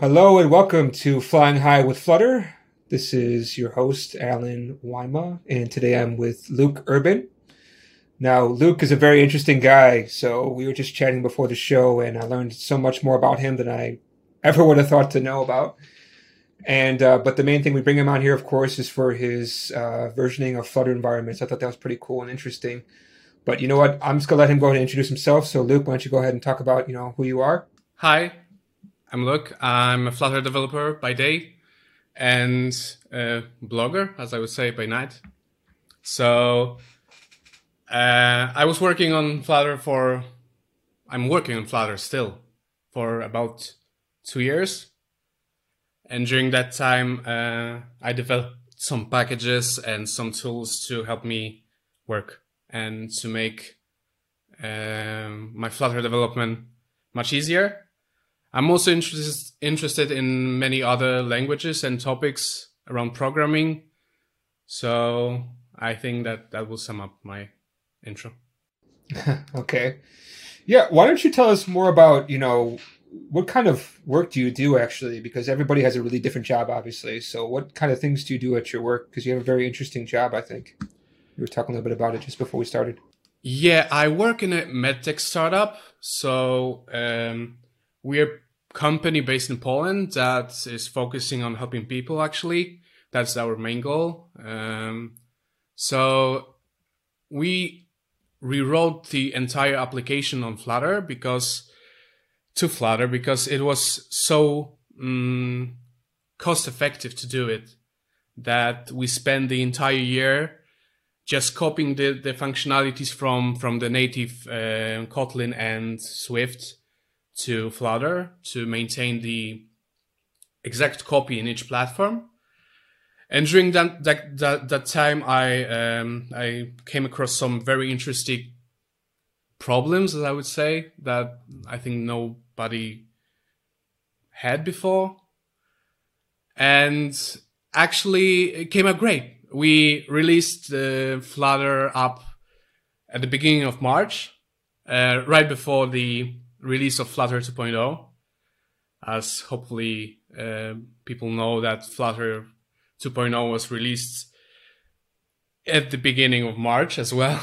Hello and welcome to Flying High with Flutter. This is your host, Allen Wyma, and today I'm with Luke Urban. Now, Luke is a very interesting guy, so we were just chatting before the show, and I learned so much more about him than I ever would have thought to know about. And uh, but the main thing we bring him on here, of course, is for his uh, versioning of Flutter environments. I thought that was pretty cool and interesting. But you know what? I'm just gonna let him go ahead and introduce himself. So, Luke, why don't you go ahead and talk about you know who you are? Hi, I'm Luke. I'm a Flutter developer by day and a blogger, as I would say, by night. So uh, I was working on Flutter for, I'm working on Flutter still for about two years. And during that time, uh, I developed some packages and some tools to help me work and to make um, my Flutter development much easier I'm also interested interested in many other languages and topics around programming. So I think that that will sum up my intro. okay. Yeah, why don't you tell us more about, you know, what kind of work do you do actually? Because everybody has a really different job, obviously. So, what kind of things do you do at your work? Because you have a very interesting job, I think. You were talking a little bit about it just before we started. Yeah, I work in a medtech startup. So, um, we're a company based in Poland that is focusing on helping people. Actually, that's our main goal. Um, so we rewrote the entire application on Flutter because to Flutter because it was so um, cost effective to do it that we spent the entire year just copying the, the functionalities from from the native uh, Kotlin and Swift to Flutter to maintain the exact copy in each platform. And during that that that, that time, I um, I came across some very interesting problems, as I would say, that I think nobody had before. And actually, it came out great. We released the Flutter app at the beginning of March, uh, right before the release of Flutter 2.0, as hopefully uh, people know that Flutter 2.0 was released at the beginning of March as well,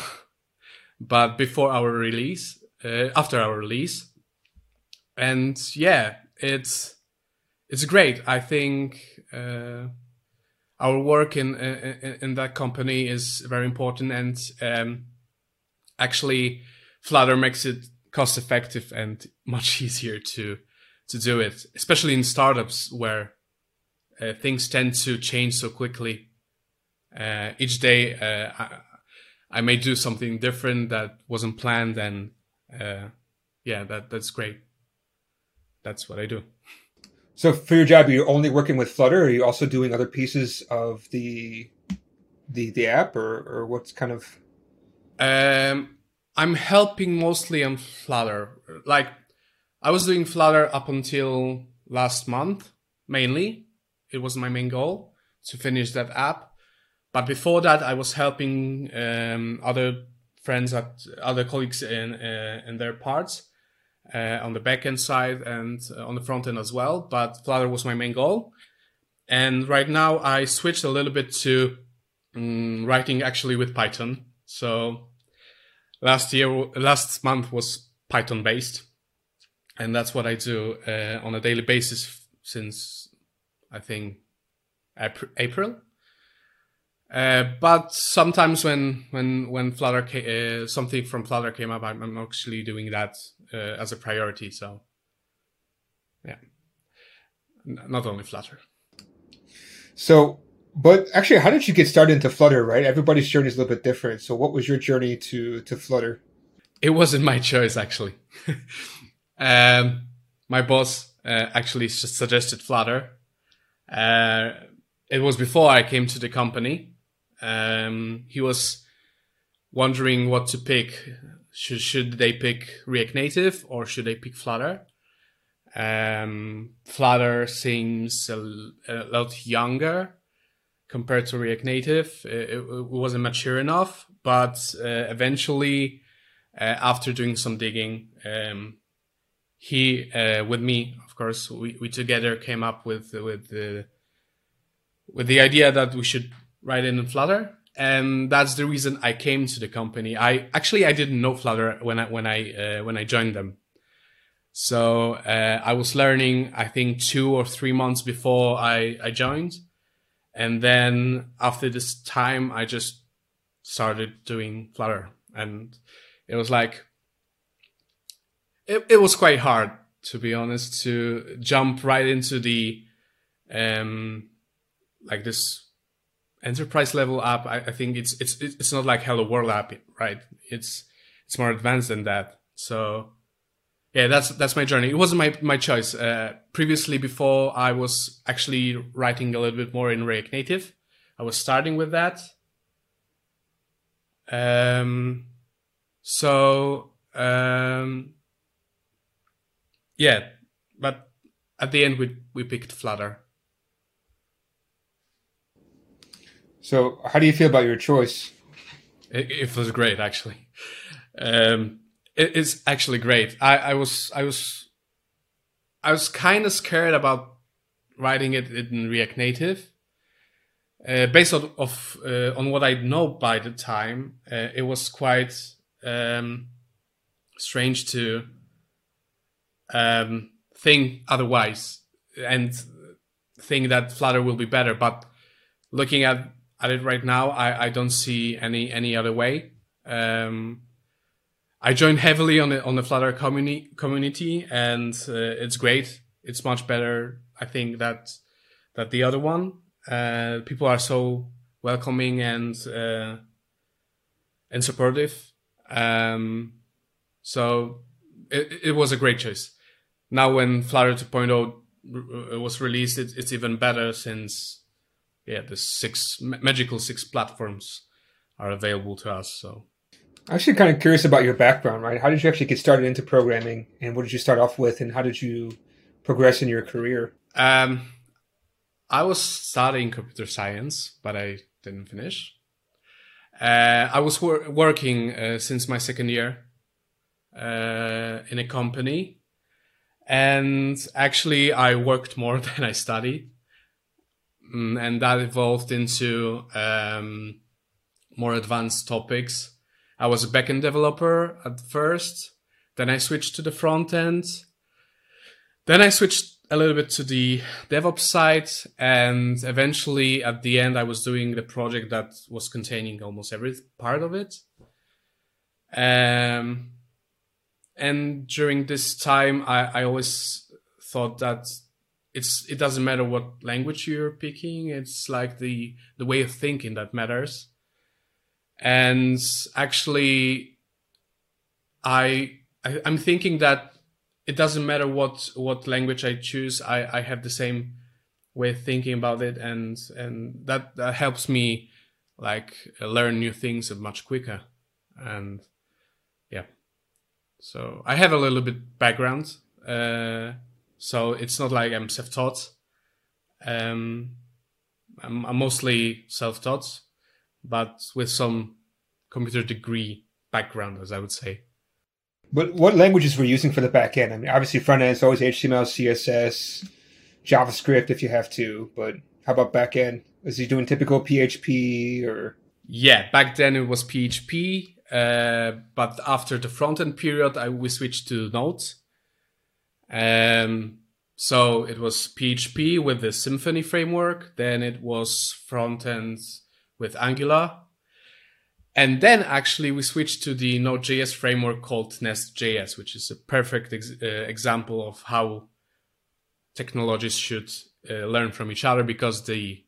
but before our release, uh, after our release, and yeah, it's it's great. I think uh, our work in, in, in that company is very important, and um, actually, Flutter makes it cost effective and much easier to to do it, especially in startups where uh, things tend to change so quickly. Uh, each day, uh, I, I, may do something different that wasn't planned, and uh, yeah, that that's great. That's what I do. So, for your job, you're you only working with Flutter? Or are you also doing other pieces of the the the app, or or what's kind of? Um, I'm helping mostly on Flutter. Like I was doing Flutter up until last month, mainly. It was my main goal to finish that app. But before that, I was helping um, other friends, at other colleagues in uh, in their parts uh, on the backend side and uh, on the front end as well. But Flutter was my main goal. And right now, I switched a little bit to um, writing actually with Python. So last year last month was python based and that's what i do uh, on a daily basis since i think april. Uh, but sometimes when when when flutter ca- uh, something from flutter came up i'm, I'm actually doing that uh, as a priority so yeah. N- not only flutter. So but actually, how did you get started into Flutter? Right, everybody's journey is a little bit different. So, what was your journey to to Flutter? It wasn't my choice, actually. um, my boss uh, actually suggested Flutter. Uh, it was before I came to the company. Um, he was wondering what to pick. Should should they pick React Native or should they pick Flutter? Um, Flutter seems a, a lot younger compared to React Native. It, it wasn't mature enough, but uh, eventually, uh, after doing some digging, um, he uh, with me, of course, we, we together came up with with the with the idea that we should write it in Flutter, and that's the reason I came to the company. I actually I didn't know Flutter when I when I uh, when I joined them. So uh, I was learning, I think, two or three months before I, I joined. And then after this time, I just started doing Flutter. And it was like, it, it was quite hard, to be honest, to jump right into the, um, like this enterprise level app. I, I think it's, it's, it's not like Hello World app, right? It's, it's more advanced than that. So, yeah, that's that's my journey. It wasn't my my choice. Uh, previously, before I was actually writing a little bit more in React Native. I was starting with that. Um, so um, yeah, but at the end we we picked Flutter. So, how do you feel about your choice? It, it was great, actually. Um, it, it's actually great. I, I was I was I was kind of scared about writing it in React Native. Uh, based on of uh, on what I know by the time, uh, it was quite um, strange to um, think otherwise and think that Flutter will be better. But looking at at it right now, I, I don't see any any other way. Um, I joined heavily on the on the Flutter community community, and uh, it's great. It's much better, I think, that that the other one. Uh, people are so welcoming and uh, and supportive. Um, so it, it was a great choice. Now, when Flutter 2.0 was released, it, it's even better since yeah, the six magical six platforms are available to us. So actually kind of curious about your background, right? How did you actually get started into programming, and what did you start off with, and how did you progress in your career? Um, I was studying computer science, but I didn't finish. Uh, I was wor- working uh, since my second year uh, in a company, and actually, I worked more than I studied, mm, and that evolved into um, more advanced topics I was a backend developer at first. Then I switched to the front end. Then I switched a little bit to the DevOps side. And eventually at the end, I was doing the project that was containing almost every part of it. Um, and during this time, I, I always thought that it's, it doesn't matter what language you're picking. It's like the, the way of thinking that matters and actually I, I am thinking that it doesn't matter what what language I choose I I have the same way of thinking about it. And and that that helps me like learn new things much quicker. And yeah. So I have a little bit background uh, so it's not like I'm self-taught. Um, I'm, I'm mostly self-taught but with some computer degree background, as I would say. But what languages were you using for the back end? I mean, obviously front end is always HTML, CSS, JavaScript if you have to. But how about back end? Is he doing typical PHP or? Yeah, back then it was PHP. Uh, but after the front end period, I we switched to Node. Um, so it was PHP with the Symfony framework. Then it was front end with Angular. And then actually we switched to the Node.js framework called Nest.js, which is a perfect ex- uh, example of how technologies should uh, learn from each other because the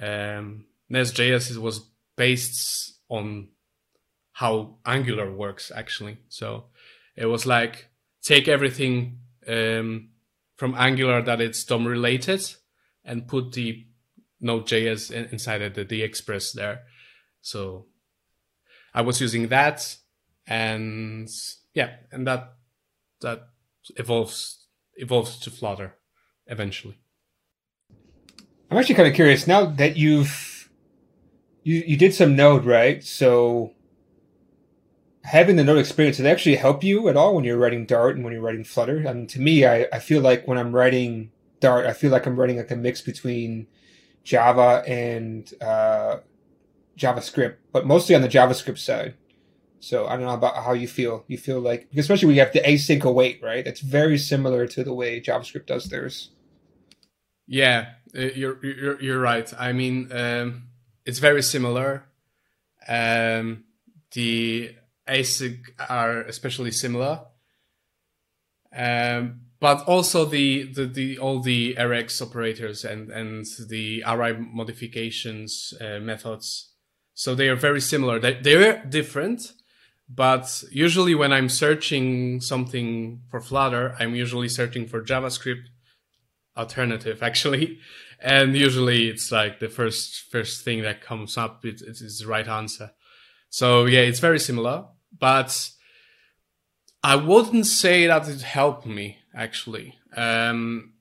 um, Nest.js was based on how Angular works actually. So it was like take everything um, from Angular that it's DOM related and put the Node.js inside the, the Express there. So I was using that, and yeah, and that that evolves evolves to Flutter eventually. I'm actually kind of curious now that you've you you did some Node, right? So having the Node experience, did it actually help you at all when you're writing Dart and when you're writing Flutter? I mean, to me, I, I feel like when I'm writing Dart, I feel like I'm writing like a mix between Java and uh, JavaScript, but mostly on the JavaScript side. So I don't know about how you feel. You feel like, especially when you have the async await, right? It's very similar to the way JavaScript does theirs. Yeah, uh, you're you're, you're right. I mean, um, it's very similar. Um, the async are especially similar. Um, but also the, the, the all the RX operators and and the array modifications uh, methods. So they are very similar. They they're different, but usually when I'm searching something for Flutter, I'm usually searching for JavaScript alternative actually, and usually it's like the first first thing that comes up. It, it is the right answer. So yeah, it's very similar, but I wouldn't say that it helped me actually. Um,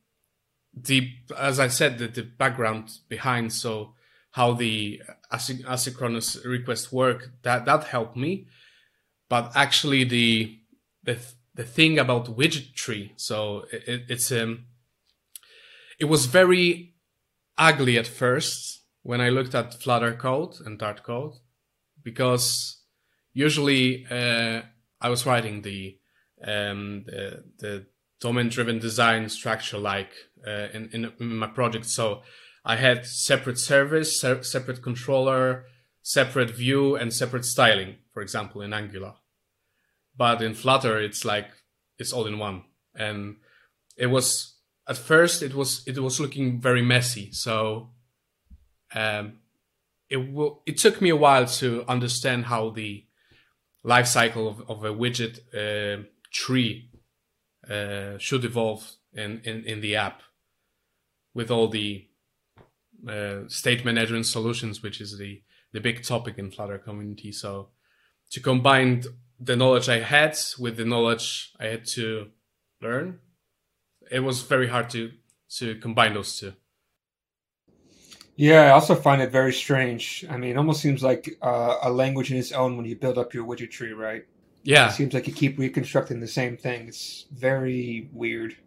the as I said, the, the background behind so how the asy- asynchronous requests work that that helped me, but actually the the the thing about widget tree, so it, it's um it was very ugly at first when I looked at Flutter code and Dart code because usually uh, I was writing the um, the, the domain-driven design structure like uh, in, in, my project. So I had separate service, se- separate controller, separate view, and separate styling. For example, in Angular, but in Flutter, it's like it's all in one, and it was at first it was it was looking very messy. So um, it will it took me a while to understand how the life cycle of, of a widget uh, tree uh, should evolve in, in, in the app with all the uh, state management solutions, which is the, the big topic in Flutter community. So to combine the knowledge I had with the knowledge I had to learn, it was very hard to, to combine those two. Yeah, I also find it very strange. I mean, it almost seems like uh, a language in its own when you build up your widget tree, right? Yeah. It seems like you keep reconstructing the same thing. It's very weird,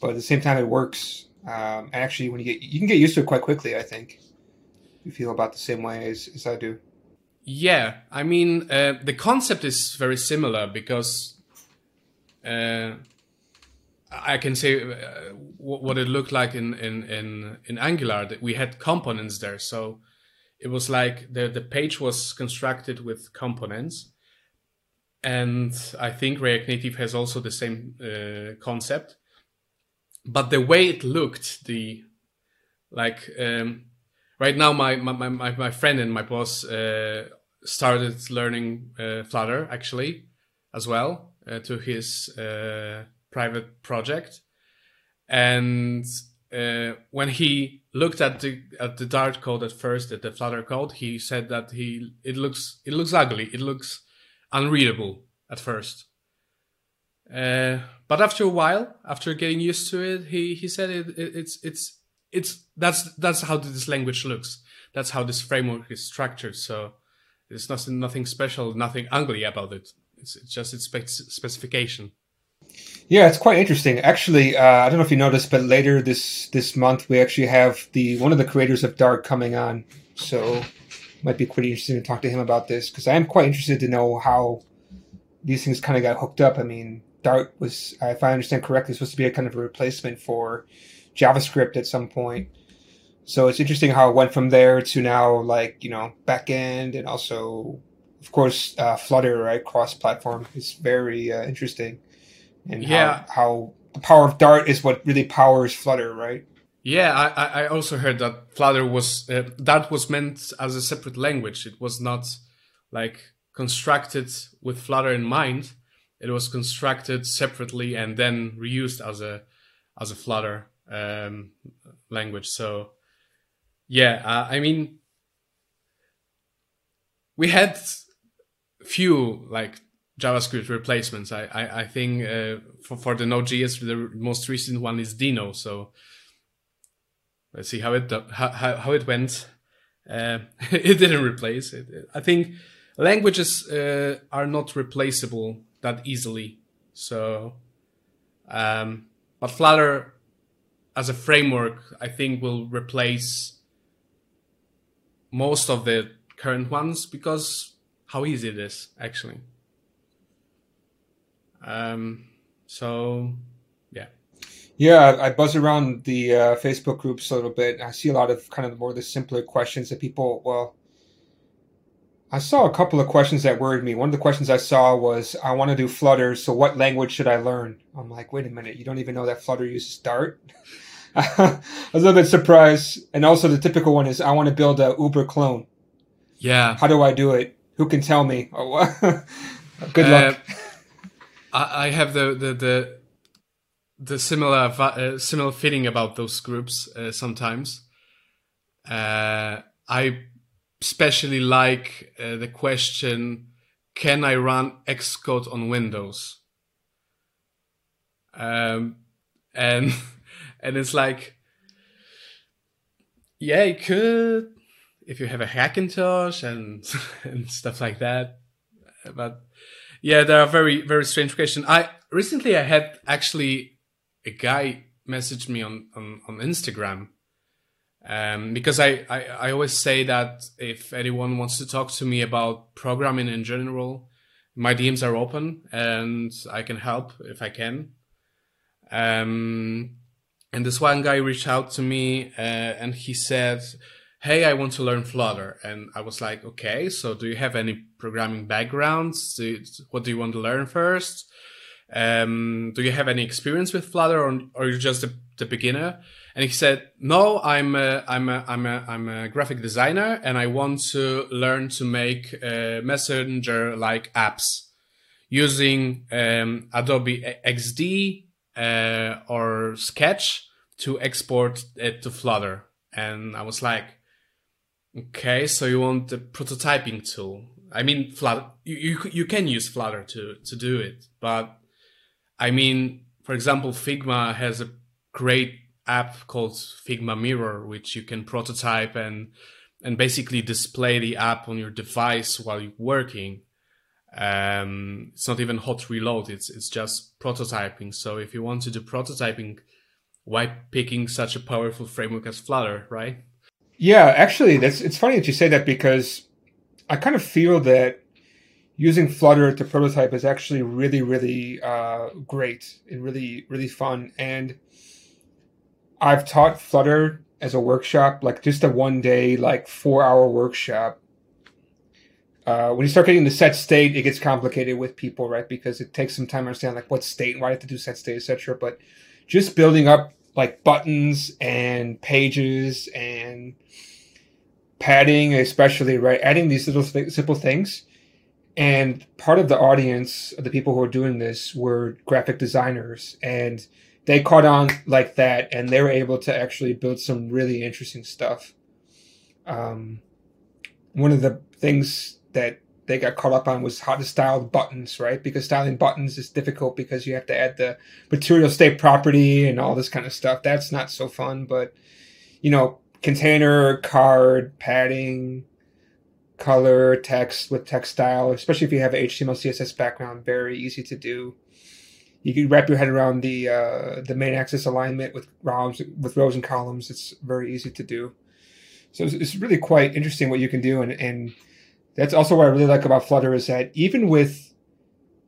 but at the same time, it works. Um, actually, when you get you can get used to it quite quickly. I think you feel about the same way as, as I do. Yeah, I mean, uh, the concept is very similar because uh, I can say uh, what it looked like in, in, in, in Angular that we had components there. So it was like the, the page was constructed with components. And I think React Native has also the same uh, concept. But the way it looked, the like um, right now, my, my, my, my friend and my boss uh, started learning uh, Flutter actually as well uh, to his uh, private project. And uh, when he looked at the at the Dart code at first, at the Flutter code, he said that he it looks it looks ugly. It looks unreadable at first. Uh, but after a while, after getting used to it, he he said it, it, it's it's it's that's that's how this language looks. That's how this framework is structured. So there's nothing nothing special, nothing ugly about it. It's, it's just its spec- specification. Yeah, it's quite interesting. Actually, uh, I don't know if you noticed, but later this this month we actually have the one of the creators of Dart coming on, so might be pretty interesting to talk to him about this because I am quite interested to know how these things kind of got hooked up. I mean, Dart was, if I understand correctly, supposed to be a kind of a replacement for JavaScript at some point. So it's interesting how it went from there to now, like you know, backend and also, of course, uh, Flutter, right? Cross-platform is very uh, interesting and yeah. how, how the power of Dart is what really powers Flutter, right? Yeah, I, I also heard that Flutter was uh, Dart was meant as a separate language. It was not like constructed with Flutter in mind. It was constructed separately and then reused as a as a Flutter um, language. So yeah, I mean, we had few like JavaScript replacements. I I, I think uh, for for the Node.js, the most recent one is Deno. So let's see how it how how it went. Uh, it didn't replace it. I think languages uh, are not replaceable that easily. So, um, but Flutter as a framework, I think will replace most of the current ones because how easy it is actually. Um, so yeah. I buzz around the uh, Facebook groups a little bit. I see a lot of kind of more the simpler questions that people, well, I saw a couple of questions that worried me. One of the questions I saw was, I want to do Flutter, so what language should I learn? I'm like, wait a minute, you don't even know that Flutter uses Dart? I was a little bit surprised. And also the typical one is, I want to build a Uber clone. Yeah. How do I do it? Who can tell me? Oh, good luck. Uh, I have the the the, the similar uh, similar feeling about those groups uh, sometimes. Uh, I especially like uh, the question, "Can I run Xcode on Windows?" Um, and and it's like, yeah, you could if you have a Hackintosh and and stuff like that, but yeah, there are very very strange questions. I recently I had actually a guy messaged me on on, on Instagram um, because I, I I always say that if anyone wants to talk to me about programming in general, my DMs are open and I can help if I can. Um, and this one guy reached out to me uh, and he said hey, I want to learn Flutter. And I was like, okay, so do you have any programming backgrounds? What do you want to learn first? Um, do you have any experience with Flutter or, or are you just a, the beginner? And he said, no, I'm a, I'm a, I'm a, I'm a graphic designer and I want to learn to make uh, messenger like apps using um, Adobe XD uh, or Sketch to export it to Flutter. And I was like, Okay, so you want the prototyping tool. I mean, Flutter. You, you you can use Flutter to to do it, but I mean, for example, Figma has a great app called Figma Mirror, which you can prototype and and basically display the app on your device while you're working. Um, it's not even hot reload; it's it's just prototyping. So if you want to do prototyping, why picking such a powerful framework as Flutter, right? Yeah, actually, that's it's funny that you say that because I kind of feel that using Flutter to prototype is actually really, really uh, great and really, really fun. And I've taught Flutter as a workshop, like just a one day, like four hour workshop. Uh, when you start getting the set state, it gets complicated with people, right? Because it takes some time to understand like what state, why you have to do set state, etc. But just building up like buttons and pages and padding, especially right, adding these little th- simple things. And part of the audience, the people who are doing this, were graphic designers, and they caught on like that, and they were able to actually build some really interesting stuff. Um, one of the things that they got caught up on was how to style buttons, right? Because styling buttons is difficult because you have to add the material state property and all this kind of stuff. That's not so fun, but you know, container, card, padding, color, text with text style, especially if you have HTML, CSS background, very easy to do. You can wrap your head around the uh, the main axis alignment with rows with rows and columns. It's very easy to do. So it's, it's really quite interesting what you can do, and and that's also what I really like about Flutter is that even with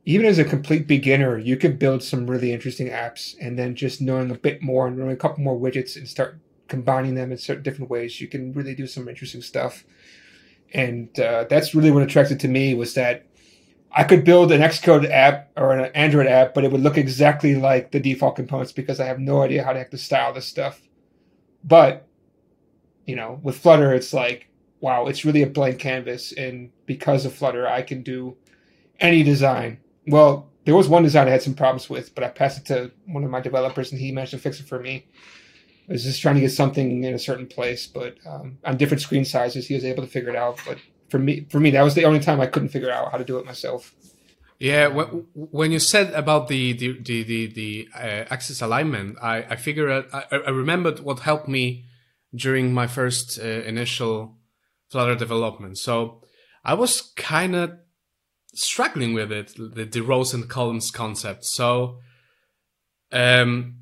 even as a complete beginner, you can build some really interesting apps, and then just knowing a bit more and knowing a couple more widgets and start combining them in certain different ways, you can really do some interesting stuff. And uh, that's really what attracted to me was that I could build an Xcode app or an Android app, but it would look exactly like the default components because I have no idea how to have to style this stuff. But you know, with Flutter, it's like, wow, it's really a blank canvas, and because of Flutter, I can do any design. Well, there was one design I had some problems with, but I passed it to one of my developers, and he managed to fix it for me. I was just trying to get something in a certain place, but um, on different screen sizes, he was able to figure it out. But for me, for me, that was the only time I couldn't figure out how to do it myself. Yeah, when you said about the the the the, the uh, axis alignment, I I figured I, I remembered what helped me during my first uh, initial Flutter development. So I was kind of struggling with it, the, the rows and columns concept. So, um,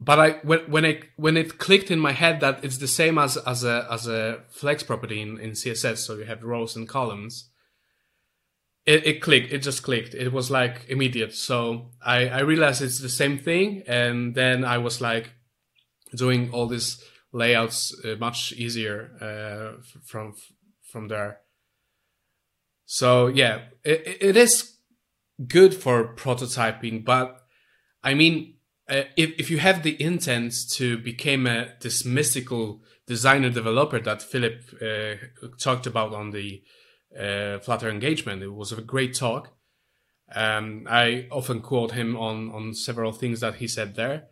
but I when when it when it clicked in my head that it's the same as as a as a flex property in, in CSS, so you have rows and columns. It, it clicked. It just clicked. It was like immediate. So I I realized it's the same thing, and then I was like doing all these layouts uh, much easier uh, from from there. So yeah, it, it is good for prototyping, but I mean, uh, if if you have the intent to become a, this mystical designer developer that Filip uh, talked about on the uh, Flutter engagement, it was a great talk. Um, I often quote him on on several things that he said there.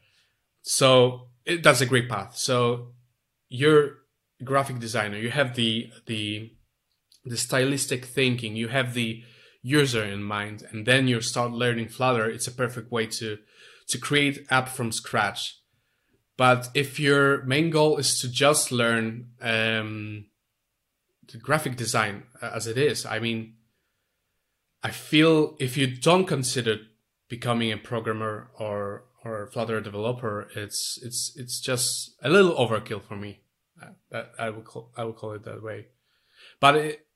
So it, that's a great path. So you're a graphic designer. You have the the the stylistic thinking. You have the user in mind, and then you start learning Flutter. It's a perfect way to to create app from scratch. But if your main goal is to just learn um, the graphic design uh, as it is, I mean, I feel if you don't consider becoming a programmer or or Flutter developer, it's it's it's just a little overkill for me. That I would call I would call it that way. But it,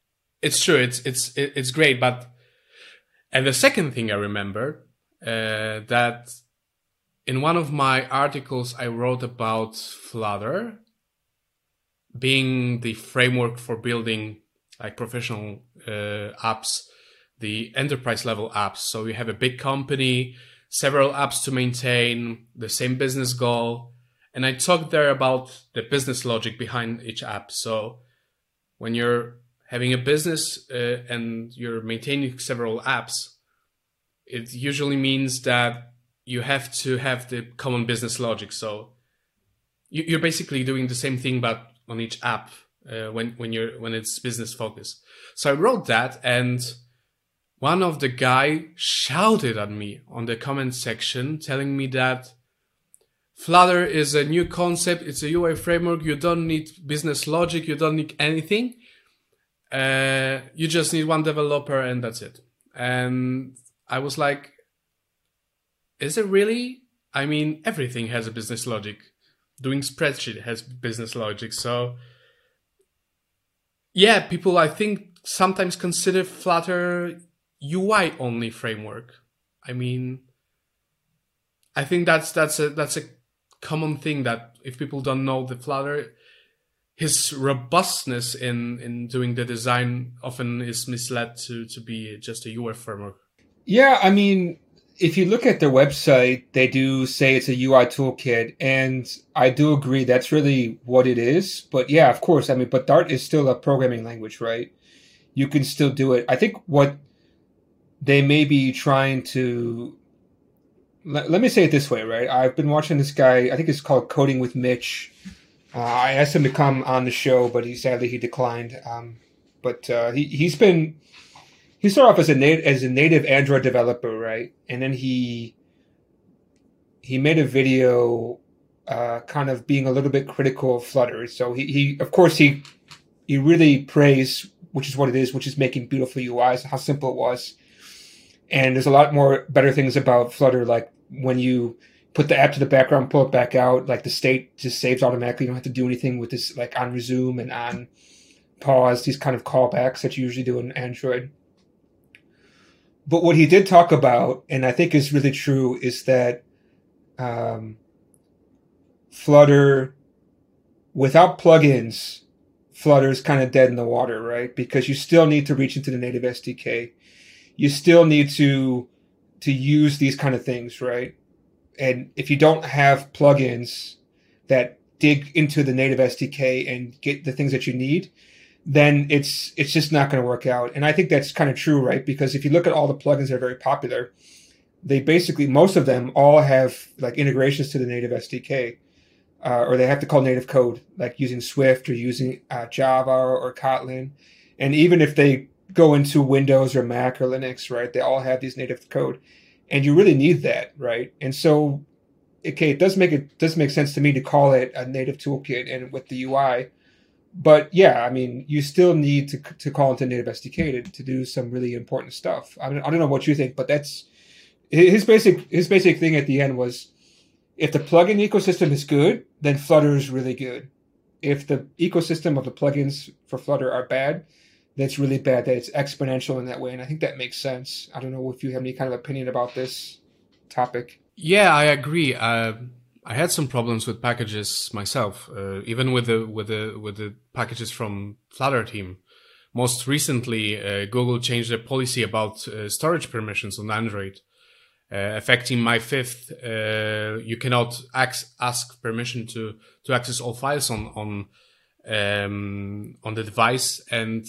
it's true. It's it's it's great. But and the second thing I remember uh, that in one of my articles I wrote about Flutter being the framework for building like professional uh, apps, the enterprise level apps. So you have a big company, several apps to maintain, the same business goal. And I talked there about the business logic behind each app. So when you're having a business uh, and you're maintaining several apps, it usually means that you have to have the common business logic. So you're basically doing the same thing, but on each app uh, when when you're when it's business focused. So I wrote that, and one of the guy shouted at me on the comment section, telling me that Flutter is a new concept. It's a UI framework. You don't need business logic. You don't need anything. Uh, you just need one developer, and that's it. And I was like, is it really? I mean, everything has a business logic. Doing spreadsheet has business logic. So, yeah, people I think sometimes consider Flutter UI only framework. I mean, I think that's that's a that's a common thing that if people don't know the Flutter, his robustness in in doing the design often is misled to to be just a UI framework. Yeah, I mean, if you look at their website, they do say it's a UI toolkit, and I do agree that's really what it is. But yeah, of course, I mean, but Dart is still a programming language, right? You can still do it. I think what they may be trying to let, let me say it this way, right? I've been watching this guy. I think it's called Coding with Mitch. Uh, I asked him to come on the show, but he sadly he declined. Um, but uh, he he's been he started off as a native as a native Android developer, right? And then he he made a video uh, kind of being a little bit critical of Flutter. So he, he of course he he really praised, which is what it is, which is making beautiful UIs, how simple it was. And there's a lot more better things about Flutter, like when you put the app to the background, pull it back out, like the state just saves automatically. You don't have to do anything with this, like on resume and on pause, these kind of callbacks that you usually do in Android. But what he did talk about, and I think is really true, is that um, Flutter, without plugins, Flutter is kind of dead in the water, right? Because you still need to reach into the native SDK. You still need to to use these kind of things, right? And if you don't have plugins that dig into the native SDK and get the things that you need, then it's it's just not going to work out. And I think that's kind of true, right? Because if you look at all the plugins that are very popular, they basically most of them all have like integrations to the native SDK, uh, or they have to call native code, like using Swift or using uh, Java or Kotlin. And even if they go into Windows or Mac or Linux, right, they all have these native code, and you really need that, right? And so, okay, it does make it does make sense to me to call it a native toolkit and with the UI but yeah, I mean, you still need to to call into native SDK to, to do some really important stuff. I, mean, I don't know what you think, but that's his basic his basic thing at the end was if the plugin ecosystem is good, then Flutter is really good. If the ecosystem of the plugins for Flutter are bad, that's really bad. That it's exponential in that way, and I think that makes sense. I don't know if you have any kind of opinion about this topic. Yeah, I agree. Uh, I had some problems with packages myself, uh, even with the with the with the packages from Flutter team. Most recently, uh, Google changed their policy about uh, storage permissions on Android, uh, affecting MyFifth. Uh, you cannot ask, ask permission to to access all files on on um, on the device, and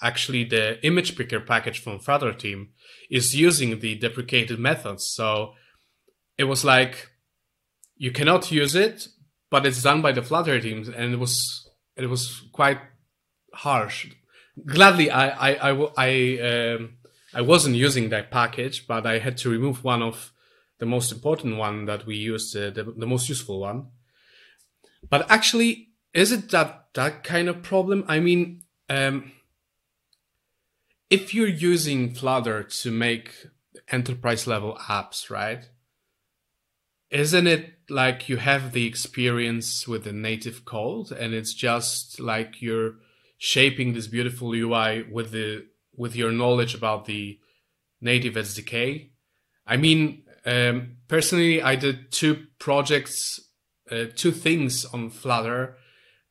actually, the image picker package from Flutter team is using the deprecated methods. So it was like you cannot use it, but it's done by the Flutter teams, and it was it was quite harsh. Gladly, I I I I, um, I wasn't using that package, but I had to remove one of the most important one that we used, uh, the the most useful one. But actually, is it that that kind of problem? I mean, um, if you're using Flutter to make enterprise level apps, right? Isn't it like you have the experience with the native code and it's just like you're shaping this beautiful UI with the with your knowledge about the native SDK. I mean, um, personally, I did two projects, uh, two things on Flutter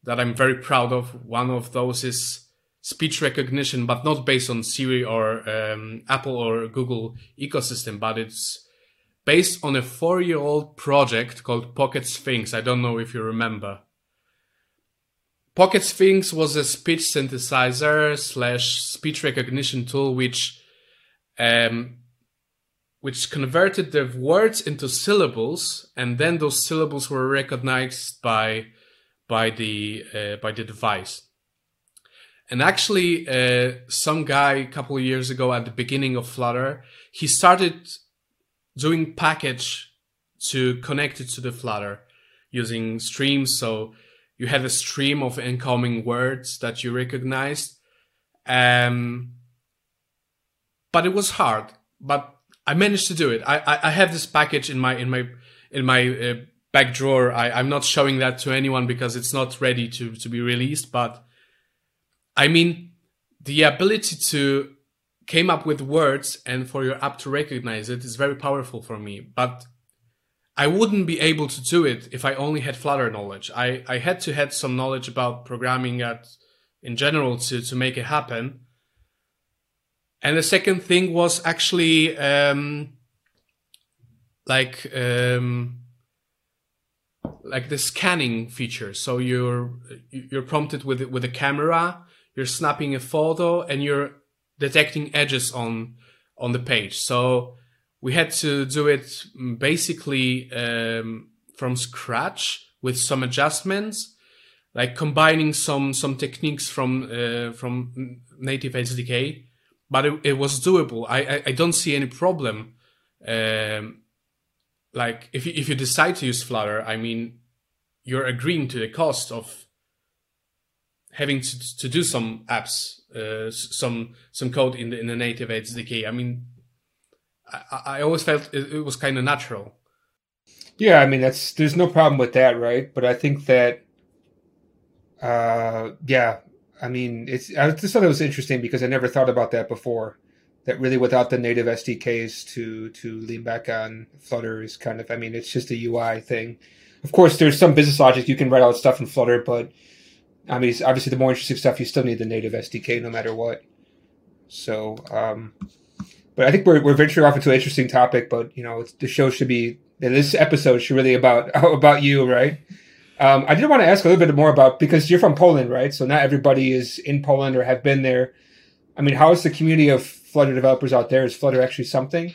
that I'm very proud of. One of those is speech recognition, but not based on Siri or um, Apple or Google ecosystem, but it's based on a four year old project called Pocket Sphinx. I don't know if you remember. Pocket Sphinx was a speech synthesizer slash speech recognition tool which um, which converted the words into syllables, and then those syllables were recognized by by the uh, by the device. And actually, uh, some guy a couple of years ago at the beginning of Flutter, he started doing package to connect it to the Flutter using streams. So you have a stream of incoming words that you recognized. Um, but it was hard, but I managed to do it. I, I, I have this package in my, in my, in my uh, back drawer. I, I'm not showing that to anyone because it's not ready to, to be released. But I mean, the ability to came up with words and for your app to recognize it is very powerful for me. But I wouldn't be able to do it if I only had Flutter knowledge. I, I had to have some knowledge about programming at in general to, to make it happen. And the second thing was actually um, like um, like the scanning feature. So you're you're prompted with with a camera, you're snapping a photo, and you're detecting edges on on the page. So we had to do it basically um, from scratch with some adjustments, like combining some some techniques from uh, from native SDK. But it, it was doable. I, I, I don't see any problem. Um, like if you, if you decide to use Flutter, I mean, you're agreeing to the cost of having to, to do some apps uh, some some code in the in the native SDK. I mean, I, I always felt it, it was kind of natural. Yeah, I mean that's there's no problem with that, right? But I think that, uh, yeah, I mean it's I just thought it was interesting because I never thought about that before. That really, without the native SDKs to to lean back on, Flutter is kind of. I mean, it's just a UI thing. Of course, there's some business logic. You can write all stuff in Flutter, but I mean, obviously, the more interesting stuff, you still need the native SDK no matter what. So, um, but I think we're, we're venturing off into an interesting topic. But you know, the show should be this episode should really about about you, right? Um, I did want to ask a little bit more about because you're from Poland, right? So not everybody is in Poland or have been there. I mean, how is the community of Flutter developers out there? Is Flutter actually something,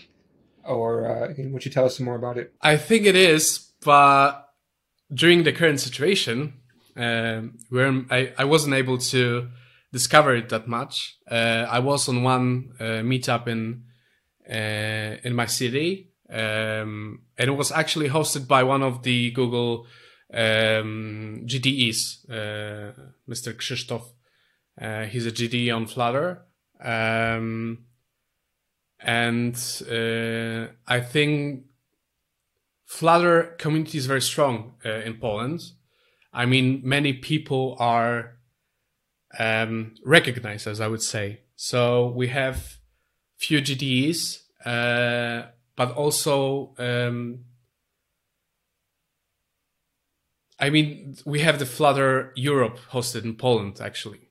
or uh, would you tell us some more about it? I think it is, but during the current situation, um, where I, I wasn't able to discover it that much. Uh, I was on one uh, meetup in uh, in my city, um, and it was actually hosted by one of the Google um, GDEs. Uh, Mr. Krzysztof, uh, he's a GDE on Flutter. Um, and uh, I think Flutter community is very strong in Poland. I mean, many people are um, recognized, as I would say. So we have few GDEs, uh, but also, um, I mean, we have the Flutter Europe hosted in Poland, actually.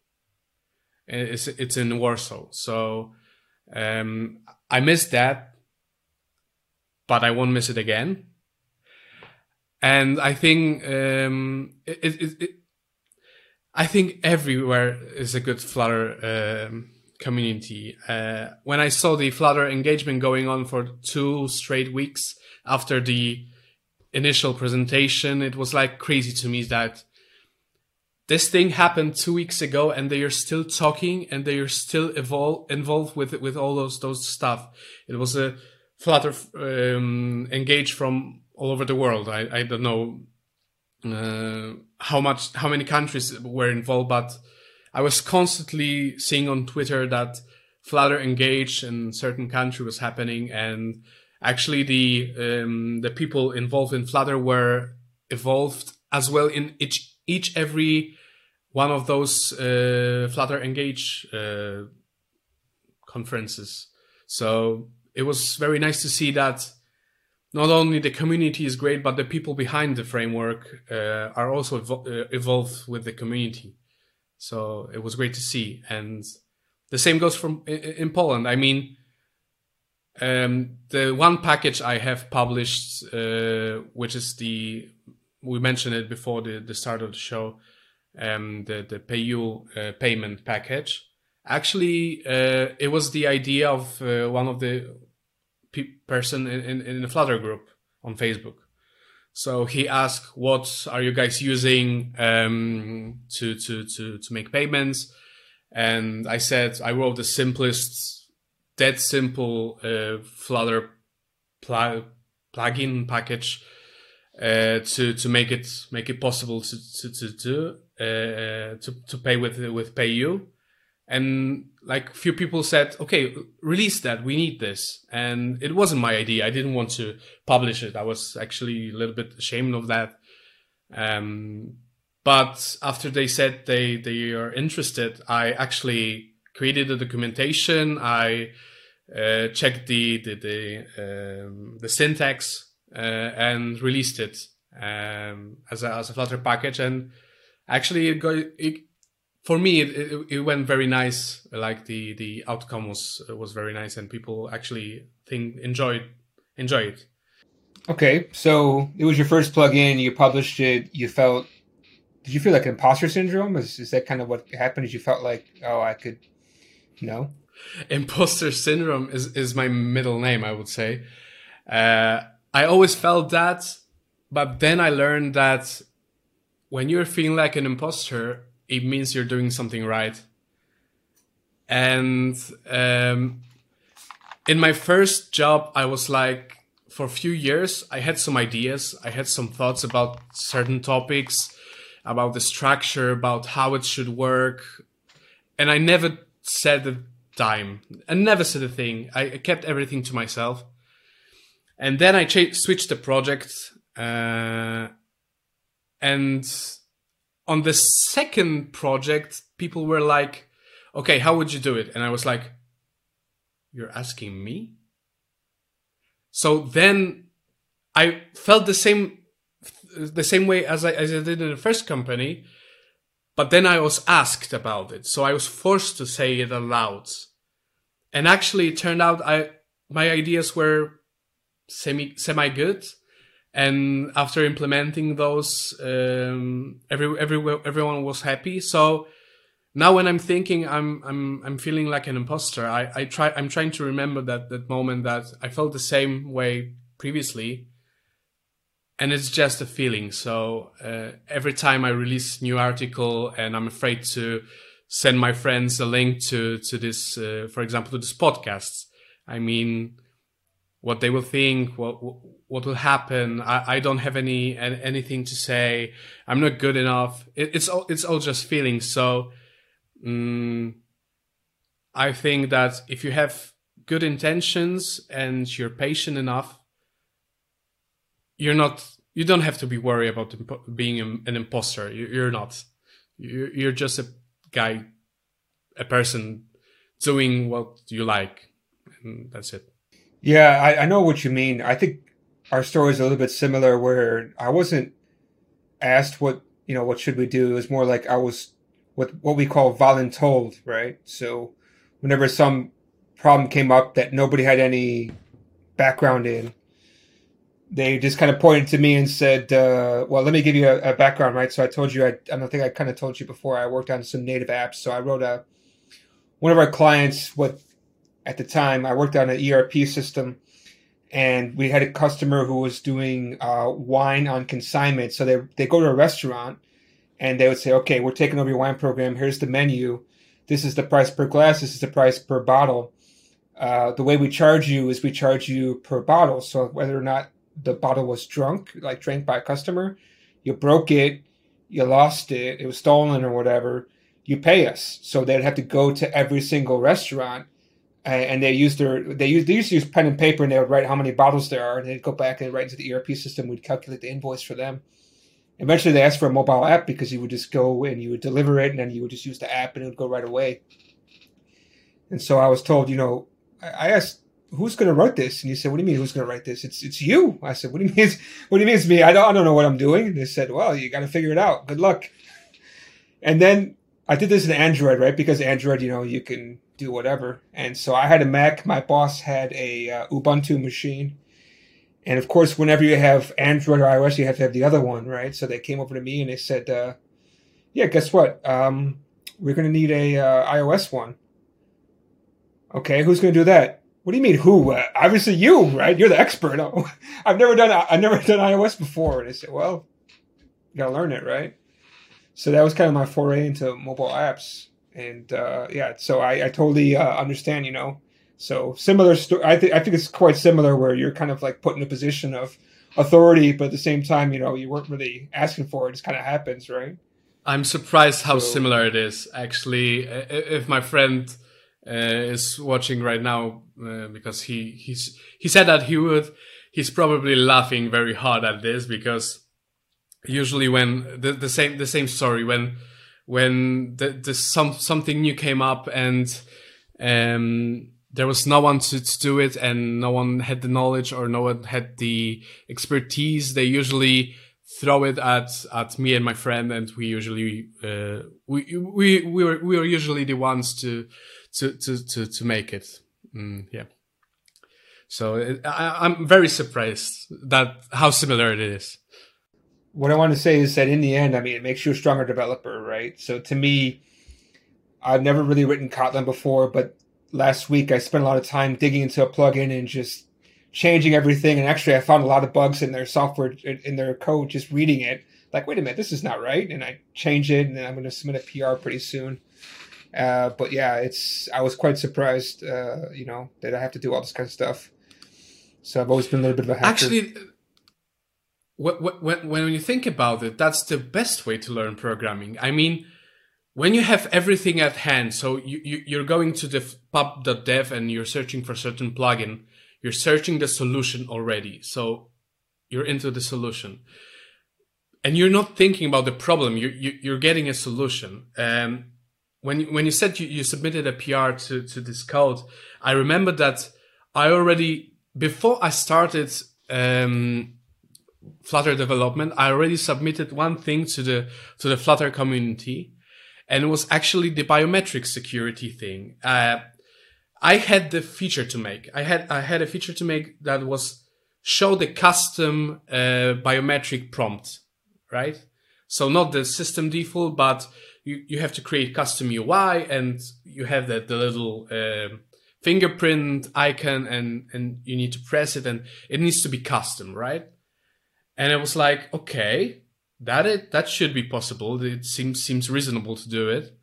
It's, it's in Warsaw. So um, I missed that, but I won't miss it again. And I think um, it, it, it, I think everywhere is a good Flutter um, community. Uh, when I saw the Flutter engagement going on for two straight weeks after the initial presentation, it was like crazy to me that this thing happened two weeks ago and they are still talking and they are still involved with with all those those stuff. It was a Flutter um, engaged from all over the world. I, I don't know uh, how much how many countries were involved, but I was constantly seeing on Twitter that Flutter engaged in certain country was happening, and actually the um, the people involved in Flutter were evolved as well in each each every one of those uh, Flutter Engage uh, conferences. So it was very nice to see that not only the community is great, but the people behind the framework uh, are also evol- uh, evolved with the community. So it was great to see, and the same goes from in Poland. I mean, um, the one package I have published, uh, which is the we mentioned it before the, the start of the show, um, the the PayU uh, payment package. Actually, uh, it was the idea of uh, one of the pe- person in, in, in the Flutter group on Facebook. So he asked, "What are you guys using um, to to to to make payments?" And I said, "I wrote the simplest, that simple uh, Flutter pl- plugin package uh, to to make it make it possible to to to to, uh, to, to pay with with PayU." and like few people said okay release that we need this. And it wasn't my idea i didn't want to publish it i was actually a little bit ashamed of that. Um, but after they said they they are interested i actually created the documentation i uh, checked the the the, um, the syntax uh, and released it um, as a as a flutter package. And actually it got it, for me it, it, it, went very nice. Like the the outcome was was very nice and people actually think enjoyed enjoy it. Okay so it was your first plugin you published it you felt did you feel like imposter syndrome? Is, is that kind of what happened? Did you felt like oh i could no? Imposter syndrome is is my middle name i would say. Uh, i always felt that but then i learned that when you're feeling like an imposter it means you're doing something right. And um, in my first job, I was like, for a few years, I had some ideas, I had some thoughts about certain topics, about the structure, about how it should work. And I never said a dime. I never said a thing. I kept everything to myself. And then I cha- switched the project. Uh, and on the second project, people were like, okay, how would you do it? And I was like, you're asking me? So then I felt the same, the same way as I, as I did in the first company, but then I was asked about it. So I was forced to say it aloud. And actually it turned out I, my ideas were semi, semi good and after implementing those um, every, every everyone was happy. So now when i'm thinking i'm i'm i'm feeling like an imposter. I i try i'm trying to remember that that moment that i felt the same way previously. And it's just a feeling. So uh, every time i release new article and i'm afraid to send my friends a link to to this uh, for example to this podcast i mean what they will think, what what will happen. I, I don't have any anything to say. I'm not good enough. It, it's all it's all just feelings. So, um, I think that if you have good intentions and you're patient enough, you're not. You don't have to be worried about being an imposter. You're not. You're just a guy, a person doing what you like, and that's it. Yeah, I, I know what you mean. I think our story is a little bit similar where I wasn't asked what you know what should we do. It was more like I was what what we call voluntold, right? So whenever some problem came up that nobody had any background in, they just kind of pointed to me and said, uh, "Well, let me give you a, a, background, right?" So I told you, I, I don't think I kind of told you before. I worked on some native apps, so I wrote a one of our clients. What at the time I worked on an ERP system and we had a customer who was doing uh, wine on consignment. So they they go to a restaurant and they would say, "Okay, we're taking over your wine program. Here's the menu. This is the price per glass. This is the price per bottle. Uh, the way we charge you is we charge you per bottle. So whether or not the bottle was drunk, like drank by a customer, you broke it, you lost it, it was stolen or whatever, you pay us. So they'd have to go to every single restaurant and they used their they used they used to use pen and paper and they would write how many bottles there are and they'd go back and write into the ERP system we'd calculate the invoice for them. Eventually they asked for a mobile app because you would just go and you would deliver it and then you would just use the app and it would go right away. And so I was told, you know, I asked who's going to write this? And he said, what do you mean who's going to write this? It's it's you. I said, what do you mean? What do you mean it's me? I don't I don't know what I'm doing. And they said, well, you got to figure it out. Good luck. And then I did this in Android, right? Because Android, you know, you can do whatever. And so I had a Mac. My boss had a uh, Ubuntu machine. And of course, whenever you have Android or iOS, you have to have the other one, right? So they came over to me and they said, uh, "Yeah, guess what? Um, we're going to need a uh, iOS one." Okay, who's going to do that? What do you mean, who? Uh, obviously, you, right? You're the expert. I've never done I've never done iOS before. And I said, "Well, you got to learn it, right?" So that was kind of my foray into mobile apps and uh, yeah, so I, I totally uh, understand. You know, so similar. Sto- I think I think it's quite similar where you're kind of like put in a position of authority, but at the same time, you know, you weren't really asking for it. It just kind of happens, right? I'm surprised how so, similar it is. Actually, if my friend uh, is watching right now, uh, because he he's he said that he would, he's probably laughing very hard at this because usually when the, the same the same story when when the, the some something new came up and um, there was no one to, to, do it and no one had the knowledge or no one had the expertise. They usually throw it at at me and my friend and we usually uh, we we we were we were usually the ones to to to to, to make it. Mm, yeah. So it, I, i'm very surprised that how similar it is what I want to say is that in the end, I mean, it makes you a stronger developer, right? So to me, I've never really written Kotlin before, but last week I spent a lot of time digging into a plugin and just changing everything. And actually, I found a lot of bugs in their software, in their code, just reading it. Like, wait a minute, this is not right. And I change it, and I'm going to submit a PR pretty soon. Uh, but yeah, it's I was quite surprised, uh, you know, that I have to do all this kind of stuff. So I've always been a little bit of a hacker. Actually, when, when you think about it, that's the best way to learn programming. I mean, when you have everything at hand, so you, you, you're going to the pub.dev and you're searching for a certain plugin, you're searching the solution already. So you're into the solution. And you're not thinking about the problem, you're, you're getting a solution. Um, when, when you said you, you submitted a PR to, to this code, I remember that I already, before I started um, Flutter development, I already submitted one thing to the to the Flutter community, and it was actually the biometric security thing. Uh, I had the feature to make. I had I had a feature to make that was show the custom uh, biometric prompt, right? So not the system default, but you, you have to create custom UI and you have the, the little uh, fingerprint icon and, and you need to press it and it needs to be custom, right? And it was like, okay, that it that should be possible. It seems seems reasonable to do it.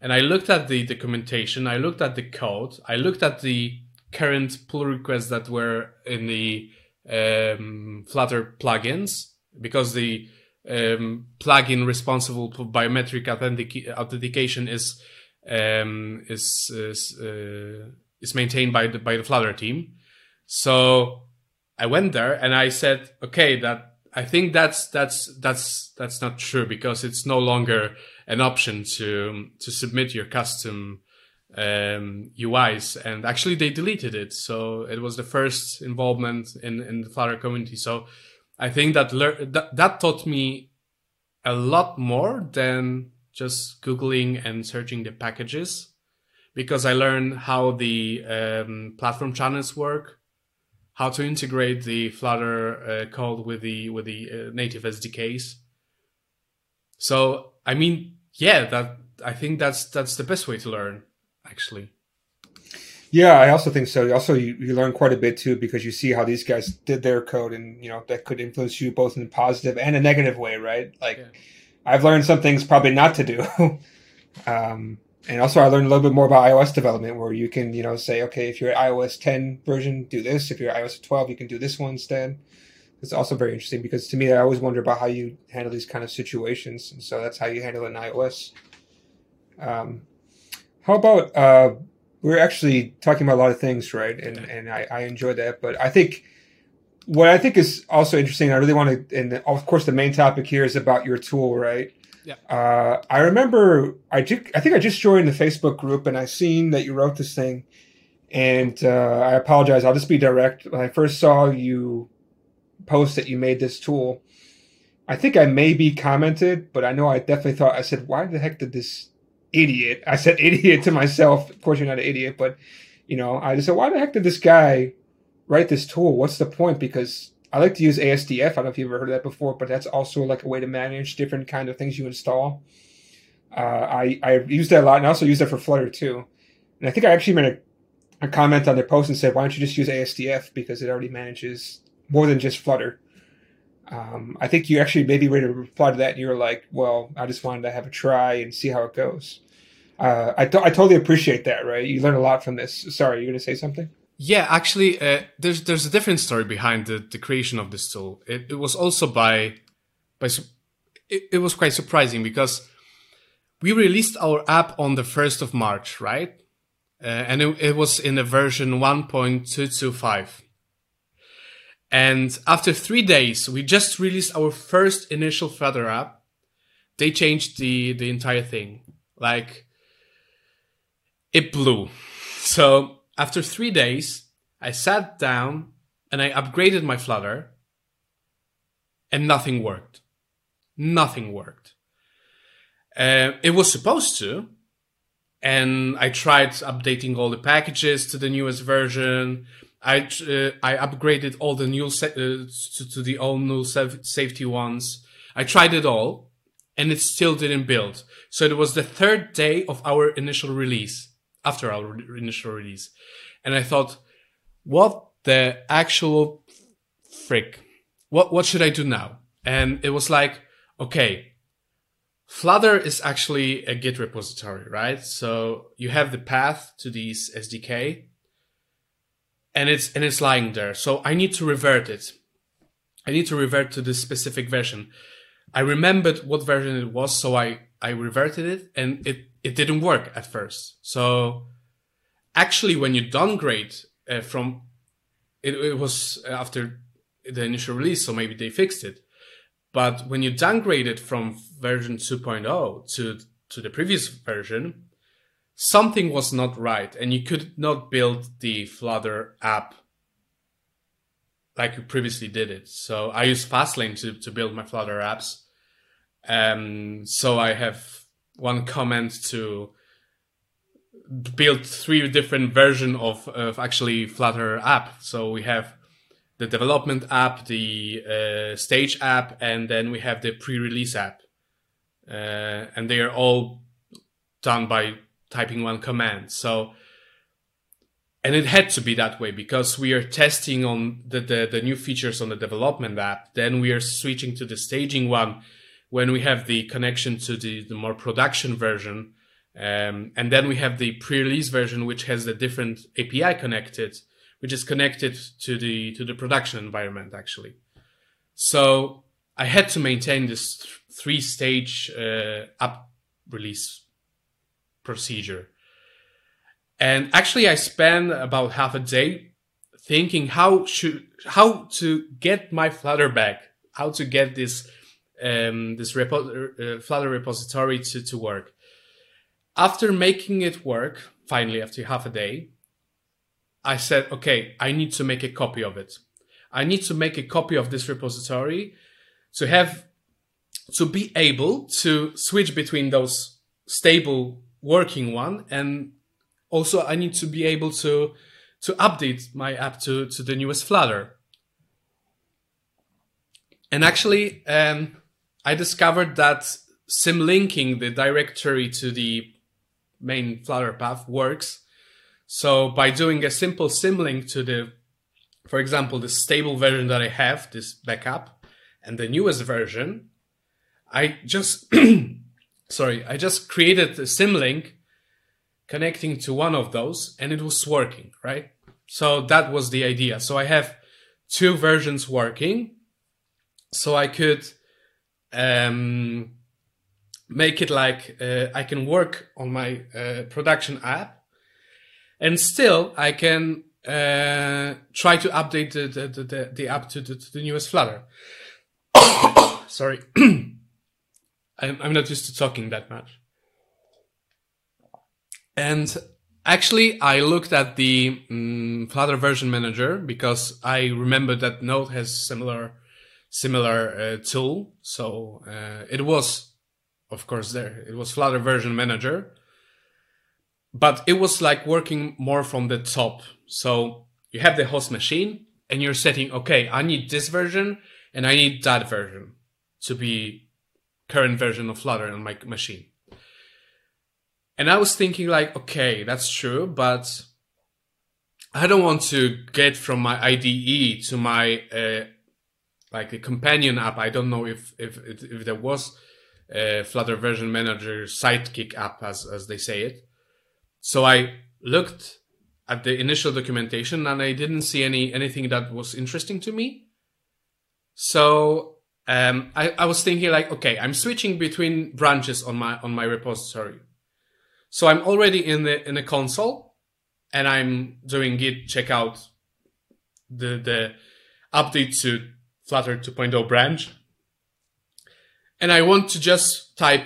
And I looked at the documentation, I looked at the code, I looked at the current pull requests that were in the um, Flutter plugins because the um, plugin responsible for biometric authentic- authentication is um, is is, uh, is maintained by the by the Flutter team. So I went there and I said, okay, that I think that's that's that's that's not true because it's no longer an option to to submit your custom um, UIs, and actually they deleted it. So it was the first involvement in in the Flutter community. So I think that lear- that, that taught me a lot more than just googling and searching the packages, because I learned how the um, platform channels work, how to integrate the Flutter uh, code with the with the uh, native SDKs. So I mean, yeah, that I think that's that's the best way to learn actually. Yeah, I also think so. Also, you, you learn quite a bit too because you see how these guys did their code, and you know that could influence you both in a positive and a negative way, right? Like, yeah. I've learned some things probably not to do, um, and also I learned a little bit more about iOS development, where you can you know say, okay, if you're an iOS 10 version, do this. If you're iOS 12, you can do this one instead. It's also very interesting because to me, I always wonder about how you handle these kind of situations, and so that's how you handle it in iOS. Um, how about uh, we're actually talking about a lot of things, right? And and I, I enjoy that, but I think what I think is also interesting. I really want to, and of course, the main topic here is about your tool, right? Yeah. Uh, I remember I ju- I think I just joined the Facebook group and I seen that you wrote this thing, and uh, I apologize. I'll just be direct. When I first saw you post that you made this tool, I think I maybe commented, but I know I definitely thought I said, "Why the heck did this idiot. I said idiot to myself. Of course, you're not an idiot, but you know, I just said, why the heck did this guy write this tool? What's the point? Because I like to use ASDF. I don't know if you've ever heard of that before, but that's also like a way to manage different kind of things you install. Uh, I I use that a lot, and I also use that for Flutter too. And I think I actually made a, a comment on their post and said, why don't you just use ASDF because it already manages more than just Flutter. Um, I think you actually maybe ready to reply to that, and you were like, "Well, I just wanted to have a try and see how it goes." Uh, I, th- I totally appreciate that. Right? You learn a lot from this. Sorry, you're going to say something? Yeah, actually, uh, there's there's a different story behind the, the creation of this tool. It, it was also by by it, it was quite surprising because we released our app on the first of March, right? Uh, and it, it was in a version 1.225 and after three days, we just released our first initial Flutter app. They changed the, the entire thing. Like, it blew. So after three days, I sat down and I upgraded my Flutter and nothing worked. Nothing worked. Uh, it was supposed to. And I tried updating all the packages to the newest version. I uh, I upgraded all the new uh, to, to, the all null safety ones. I tried it all, and it still didn't build. So it was the third day of our initial release, after our initial release, and I thought, what the actual frick? What what should I do now? And it was like, okay, Flutter is actually a Git repository, right? So you have the path to these SDK and it's and it's lying there. So I need to revert it. I need to revert to this specific version. I remembered what version it was, so I I reverted it, and it it didn't work at first. So actually, when you downgrade uh, from it, it was after the initial release, so maybe they fixed it. But when you downgrade it from version 2.0 to to the previous version, something was not right and you could not build the Flutter app like you previously did it. So I use Fastlane to, to build my Flutter apps. Um, so I have one comment to build three different version of, of actually Flutter app. So we have the development app, the uh, stage app, and then we have the pre-release app. Uh, and they are all done by typing one command. So, and it had to be that way because we are testing on the, the, the new features on the development app. Then we are switching to the staging one when we have the connection to the, the more production version. Um, and then we have the pre-release version, which has the different API connected, which is connected to the to the production environment actually. So I had to maintain this th- three-stage uh, app release procedure. And actually, I spent about half a day thinking how should how to get my Flutter back, how to get this um, this repo- uh, Flutter repository to, to work. After making it work, finally after half a day, I said, okay, I need to make a copy of it. I need to make a copy of this repository to have to be able to switch between those stable working one and also I need to be able to to update my app to, to the newest Flutter. And actually, um, I discovered that symlinking the directory to the main Flutter path works. So by doing a simple symlink to the, for example, the stable version that I have, this backup, and the newest version, I just, sorry, I just created a symlink connecting to one of those and it was working, right? So that was the idea. So I have two versions working. So I could um, make it like uh, I can work on my uh, production app and still I can uh, try to update the, the, the, the app to the, to the newest Flutter. Sorry. I'm, I'm not used to talking that much. And actually, I looked at the um, Flutter version manager because I remember that Node has similar similar uh, tool. So uh, it was, of course, there. It was Flutter version manager, but it was like working more from the top. So you have the host machine, and you're setting, okay, I need this version and I need that version to be current version of Flutter on my machine. And I was thinking like, okay, that's true, but I don't want to get from my IDE to my uh, like a companion app. I don't know if if if there was a Flutter version manager sidekick app as as they say it. So I looked at the initial documentation and I didn't see any anything that was interesting to me. So um, I, I was thinking like, okay, I'm switching between branches on my on my repository. So I'm already in the in the console, and I'm doing git checkout the the update to Flutter 2.0 branch, and I want to just type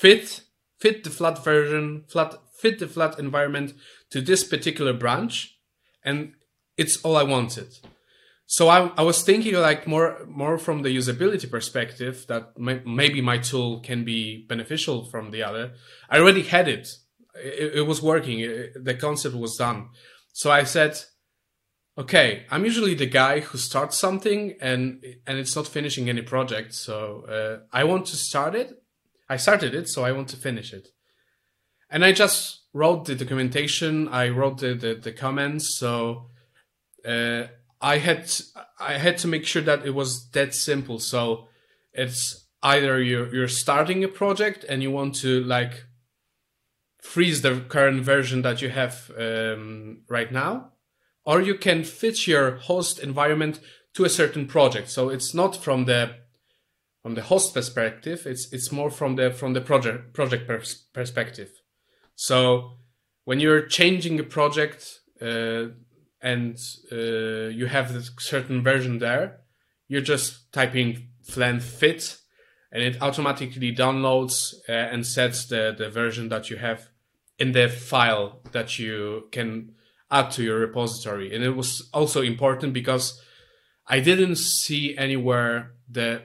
fit fit the flat version flat fit the flat environment to this particular branch, and it's all I wanted. So I, I was thinking like more more from the usability perspective that may, maybe my tool can be beneficial from the other. I already had it; it, it was working. It, the concept was done. So I said, okay, I'm usually the guy who starts something and and it's not finishing any project. So uh, I want to start it. I started it, so I want to finish it. And I just wrote the documentation. I wrote the the, the comments. So. Uh, I had I had to make sure that it was that simple. So it's either you're you're starting a project and you want to like freeze the current version that you have um, right now, or you can fit your host environment to a certain project. So it's not from the from the host perspective. It's it's more from the from the project project pers- perspective. So when you're changing a project. Uh, and uh, you have a certain version there, you're just typing flenv fit and it automatically downloads uh, and sets the, the version that you have in the file that you can add to your repository. And it was also important because I didn't see anywhere the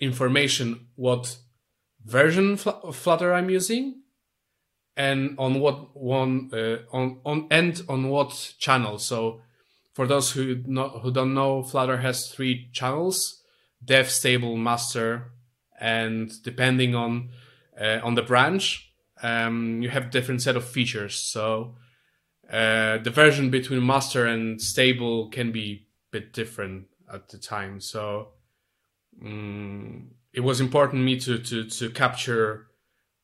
information what version of Flutter I'm using and on what one uh, on on and on what channel. So for those who not who don't know, Flutter has three channels: dev, stable, master, and depending on uh, on the branch, um, you have different set of features. So uh, the version between master and stable can be a bit different at the time. So um, it was important me to to to capture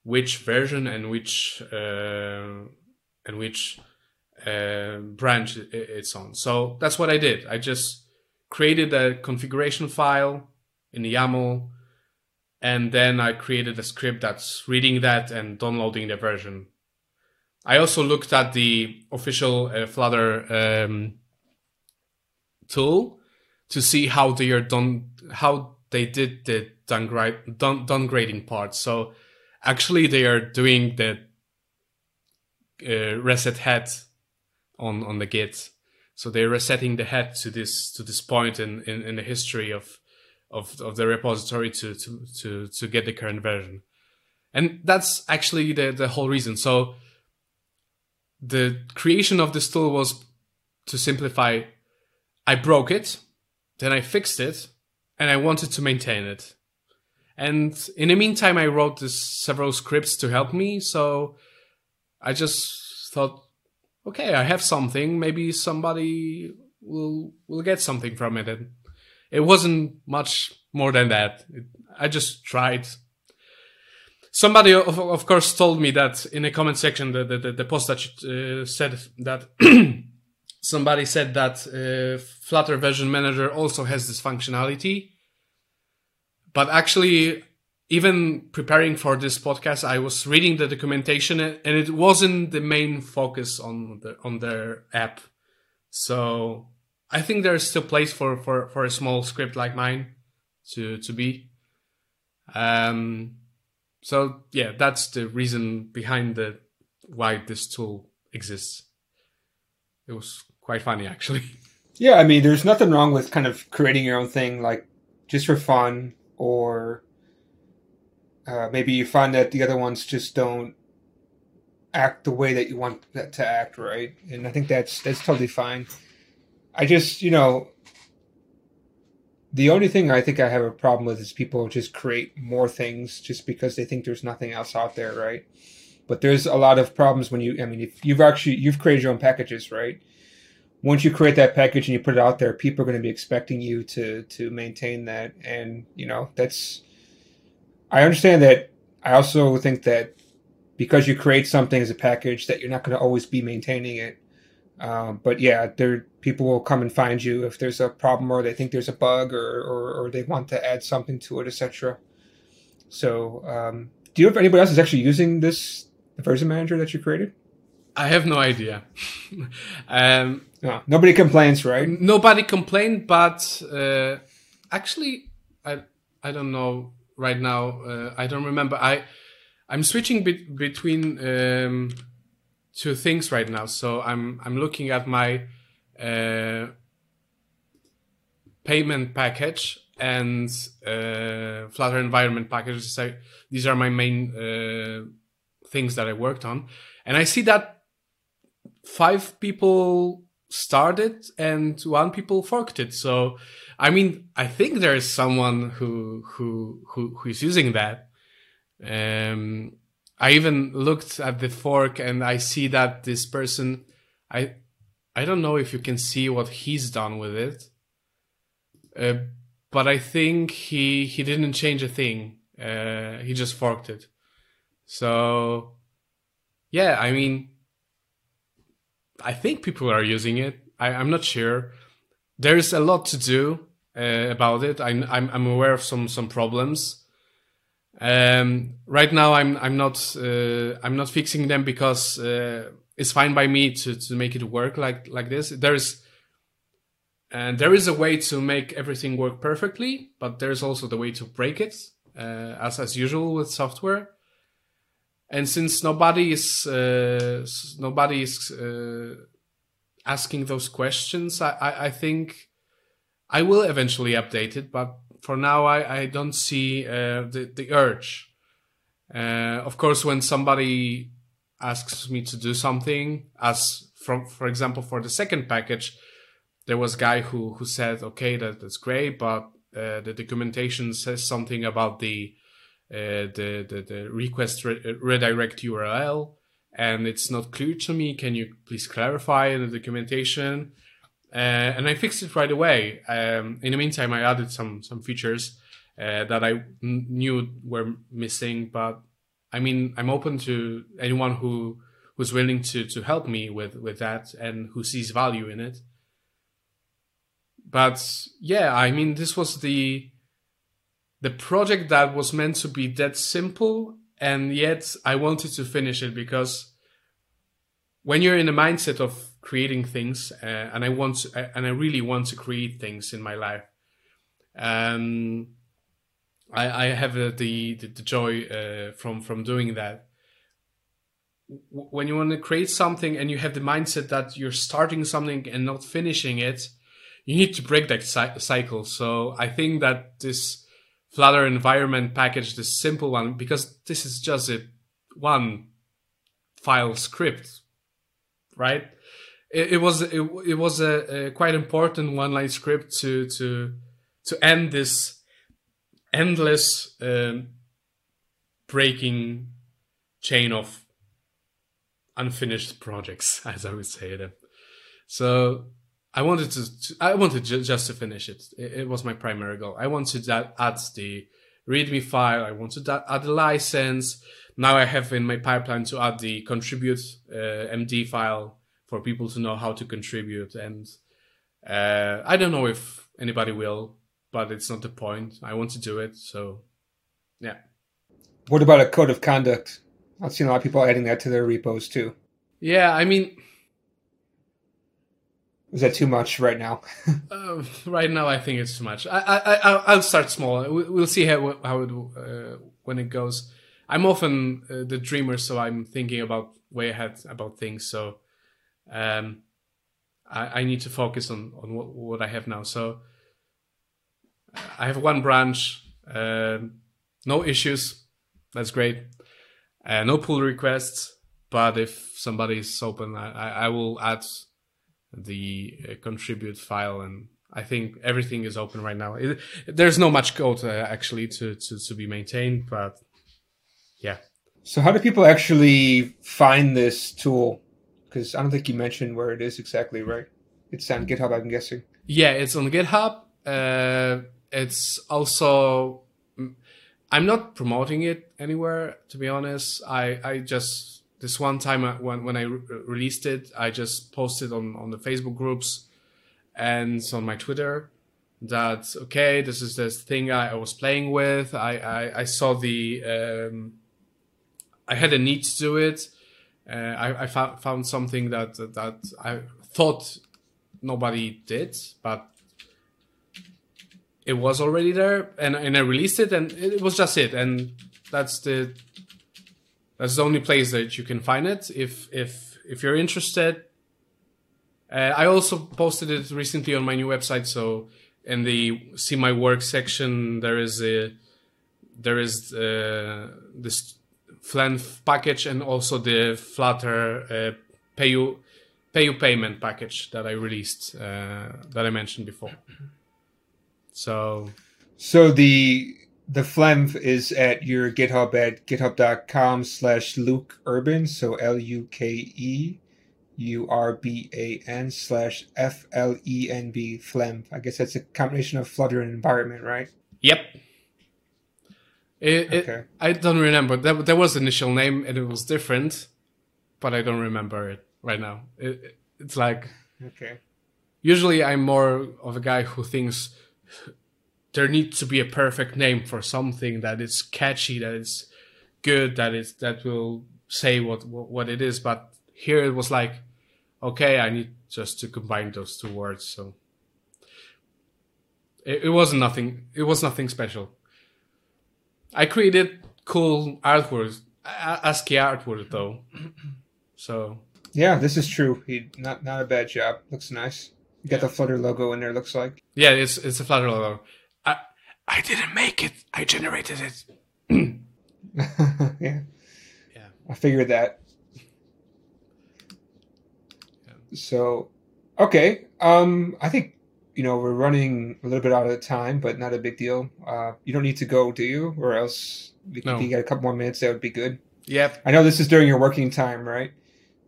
which version and which uh, and which uh, branch it's on. So that's what I did. I just created a configuration file in the YAML, and then I created a script that's reading that and downloading the version. I also looked at the official uh, Flutter um, tool to see how they are done, how they did the downgrade, down, downgrading part. So actually, they are doing the uh, reset head on on the Git. So they're resetting the head to this to this point in, in, in the history of, of of the repository to, to to to get the current version. And that's actually the, the whole reason. So the creation of this tool was to simplify I broke it, then I fixed it, and I wanted to maintain it. And in the meantime, I wrote this several scripts to help me. So I just thought, okay, I have something. Maybe somebody will will get something from it. And it wasn't much more than that. It, I just tried. Somebody, of, of course, told me that in the comment section, the the, the post that uh, said that somebody said that uh, Flutter Version Manager also has this functionality. But actually, even preparing for this podcast, I was reading the documentation, and it wasn't the main focus on the on their app. So I think there's still place for for for a small script like mine to to be. Um. So yeah, that's the reason behind the why this tool exists. It was quite funny actually. Yeah, I mean, there's nothing wrong with kind of creating your own thing, like just for fun, or uh, maybe you find that the other ones just don't act the way that you want that to act, right? And I think that's that's totally fine. I just, you know, the only thing I think I have a problem with is people just create more things just because they think there's nothing else out there, right? But there's a lot of problems when you, I mean, if you've actually you've created your own packages, right? once you create that package and you put it out there, people are going to be expecting you to to maintain that, and you know that's. I understand that. I also think that because you create something as a package, that you're not going to always be maintaining it. Um, but yeah, there people will come and find you if there's a problem or they think there's a bug or or, or they want to add something to it, etc. So, um, do you know if anybody else is actually using this version manager that you created? I have no idea. um, no, nobody complains, right? Nobody complained, but uh, actually, I I don't know right now. Uh, I don't remember. I I'm switching be- between um, two things right now. So I'm I'm looking at my uh, payment package and uh, Flutter environment package. So these are my main uh, things that I worked on, and I see that five people started and one people forked it. So, I mean, I think there is someone who who who who's using that. Um, I even looked at the fork and I see that this person, I I don't know if you can see what he's done with it, uh, but I think he he didn't change a thing. Uh, he just forked it. So, yeah, I mean, I think people are using it. I, am not sure. There's a lot to do uh, about it. I'm, I'm, I'm aware of some some problems. Um, right now, I'm I'm not uh, I'm not fixing them because uh, it's fine by me to to make it work like like this. There's and there is a way to make everything work perfectly, but there's also the way to break it, uh, as as usual with software and since nobody is uh, nobody is uh, asking those questions, I, I, I, think I will eventually update it. But for now, I, I don't see uh, the the urge. Uh, of course, when somebody asks me to do something, as from for example for the second package, there was a guy who who said, "Okay, that, that's great, but uh, the documentation says something about the uh, the, the, the request re- redirect URL and it's not clear to me. Can you please clarify in the documentation? Uh, and I fixed it right away. Um, in the meantime, I added some some features uh, that I knew were missing, but I mean, I'm open to anyone who who's willing to to help me with with that and who sees value in it. But yeah, I mean, this was the the project that was meant to be that simple, and yet I wanted to finish it because when you're in the mindset of creating things, uh, and I want to, and I really want to create things in my life, um, I, I have the, the, the joy uh, from from doing that. When you want to create something and you have the mindset that you're starting something and not finishing it, you need to break that cycle. So I think that this Flutter environment package, this simple one, because this is just a one file script, right? It, it was it, it was a, a quite important one line script to to to end this endless um, breaking chain of unfinished projects, as I would say them. So I wanted to, I wanted ju- just to finish it. it. it. was my primary goal. I wanted to add the README file. I wanted to add the license. Now I have in my pipeline to add the contribute uh, MD file for people to know how to contribute. And uh, I don't know if anybody will, but it's not the point. I want to do it. So, yeah. What about a code of conduct? I've seen a lot of people adding that to their repos too. Yeah, I mean, is that too much right now? uh, right now, I think it's too much. I, I, I will start small. We'll see how how it uh, when it goes. I'm often uh, the dreamer, so I'm thinking about way ahead about things. So, um, I, I need to focus on on what, what I have now. So, I have one branch, uh, no issues. That's great. Uh, no pull requests, but if somebody is open, I, I will add the uh, contribute file and I think everything is open right now. It, there's no much code uh, actually to, to, to be maintained, but yeah. So how do people actually find this tool? Because I don't think you mentioned where it is exactly, right? It's on GitHub, I'm guessing. Yeah, it's on GitHub. Uh, it's also I'm not promoting it anywhere, to be honest. I I just this one time uh, when when I re- released it, I just posted on on the Facebook groups and on my Twitter that okay, this is this thing I, I was playing with. I I, I saw the um, I had a need to do it. Uh, I, I found found something that that I thought nobody did, but it was already there, and and I released it, and it was just it, and that's the that's the only place that you can find it. If if if you're interested, uh, I also posted it recently on my new website. So in the see my work section, there is a there is uh, this Flenv package and also the Flutter uh, PayU pay you payment package that I released uh, that I mentioned before. So so the the Flenv is at your GitHub at github.com slash Luke Urban, so L U K E U R B A N slash F L E N B Flenv. I guess that's a combination of Flutter and environment, right? Yep. It, okay. It, I don't remember. That, there was initial name and it was different, but I don't remember it right now. It, it's like okay. Usually, I'm more of a guy who thinks there needs to be a perfect name for something that is catchy, that is good, that is that will say what what it is. But here it was like, okay, I need just to combine those two words. So it, it wasn't nothing. It was nothing special. I created cool artwork, ASCII artwork though. So yeah, this is true. He not not a bad job. Looks nice. Got the Flutter logo in there. Looks like. Yeah, it's it's a Flutter logo. I I didn't make it. I generated it. yeah. Yeah. I figured that. Yeah. So, okay. Um, I think you know we're running a little bit out of time, but not a big deal. Uh, you don't need to go, do you? Or else we, no. if you got a couple more minutes, that would be good. Yep. I know this is during your working time, right?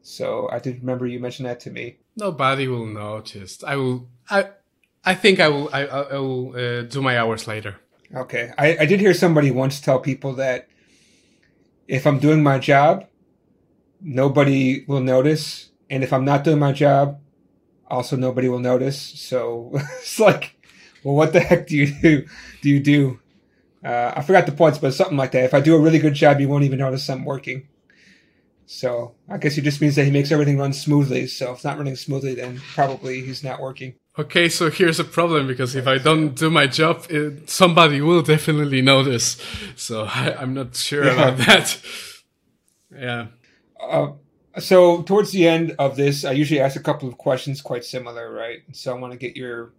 So I did remember you mentioned that to me. Nobody will notice. I will. I I think I will. I, I will uh, do my hours later. Okay, I, I did hear somebody once tell people that if I'm doing my job, nobody will notice, and if I'm not doing my job, also nobody will notice. So it's like, well, what the heck do you do? Do you do? Uh, I forgot the points, but something like that. If I do a really good job, you won't even notice I'm working. So I guess it just means that he makes everything run smoothly. So if it's not running smoothly, then probably he's not working. Okay, so here's a problem because if I don't do my job, it, somebody will definitely notice. So I, am not sure yeah. about that. Yeah. Uh, so towards the end of this, I usually ask a couple of questions quite similar, right? So I want to get your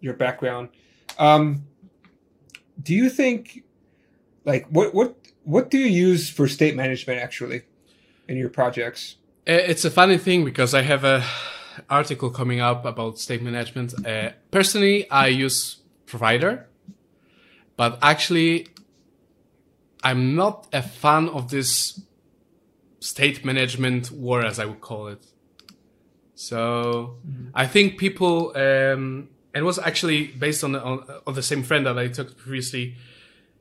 your background. Um, do you think, like, what what what do you use for state management actually? In your projects? It's a funny thing because I have a article coming up about state management. Uh, personally, I use provider, but actually, I'm not a fan of this state management war, as I would call it. So mm-hmm. I think people, um, and it was actually based on the, on, on the same friend that I took previously.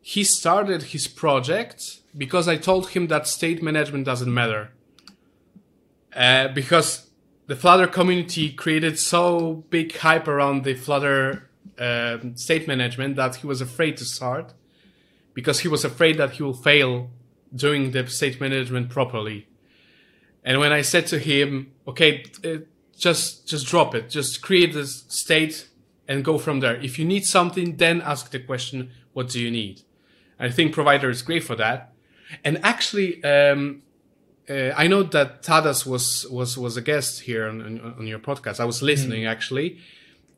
He started his project because I told him that state management doesn't matter. Uh, because the Flutter community created so big hype around the Flutter uh, state management that he was afraid to start because he was afraid that he will fail doing the state management properly. And when I said to him, okay, uh, just just drop it, just create this state and go from there. If you need something, then ask the question, what do you need? I think provider is great for that. And actually, um, uh, I know that Tadas was was was a guest here on, on, on your podcast. I was listening mm. actually,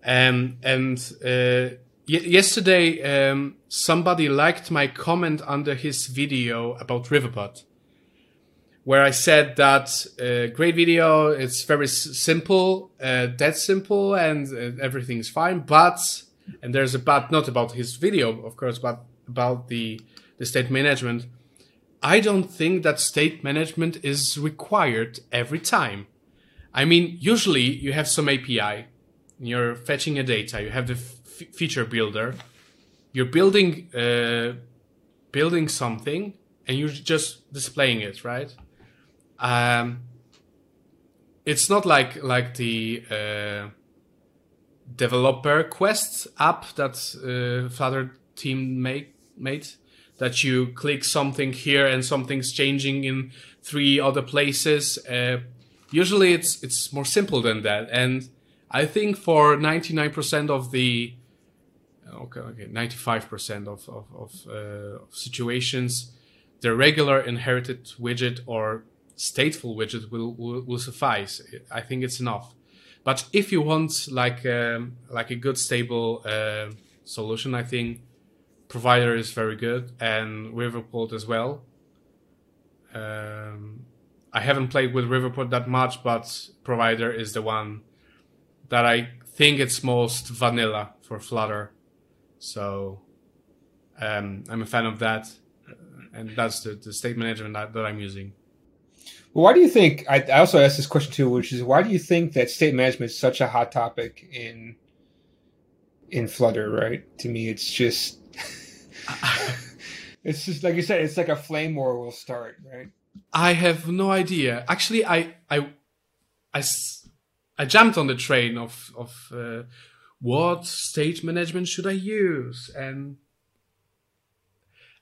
um, and uh, y- yesterday um, somebody liked my comment under his video about Riverpod, where I said that uh, great video. It's very s- simple, uh, that simple, and uh, everything's fine. But and there's a but not about his video, of course, but about the the state management I don't think that state management is required every time. I mean, usually you have some API, you're fetching a data, you have the f- future builder, you're building uh, building something, and you're just displaying it, right? Um, it's not like like the uh, developer quest app that uh, Flutter team make made that you click something here and something's changing in three other places. Uh, usually it's it's more simple than that, and I think for ninety nine percent of the okay, okay, five percent of of, of uh, situations, the regular inherited widget or stateful widget will, will, will suffice. I think it's enough. But if you want like um, like a good stable uh, solution, I think provider is very good and Riverpod as well. Um, I haven't played with Riverpod that much, but provider is the one that I think it's most vanilla for Flutter. So um, I'm a fan of that, and that's the, the state management that, that I'm using. Well, why do you think? I, I also asked this question too, which is why do you think that state management is such a hot topic in in Flutter? Right? To me, it's just it's just like you said, it's like a flame war will start, right? I have no idea. Actually, I I I, I jumped on the train of of uh, what state management should I use, and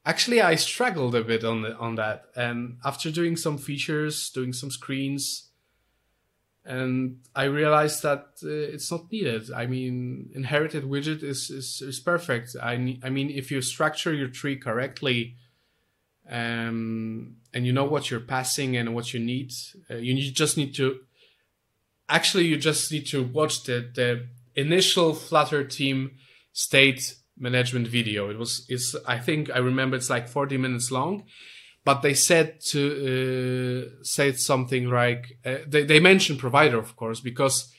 actually I struggled a bit on the, on that. And after doing some features, doing some screens, and I realized that uh, it's not needed. I mean, inherited widget is is, is perfect. I I mean, if you structure your tree correctly, um, and you know what you're passing and what you need, uh, you need, just need to. Actually, you just need to watch the the initial Flutter team state management video. It was it's I think I remember it's like 40 minutes long but they said to uh, said something like uh, they, they mentioned provider of course because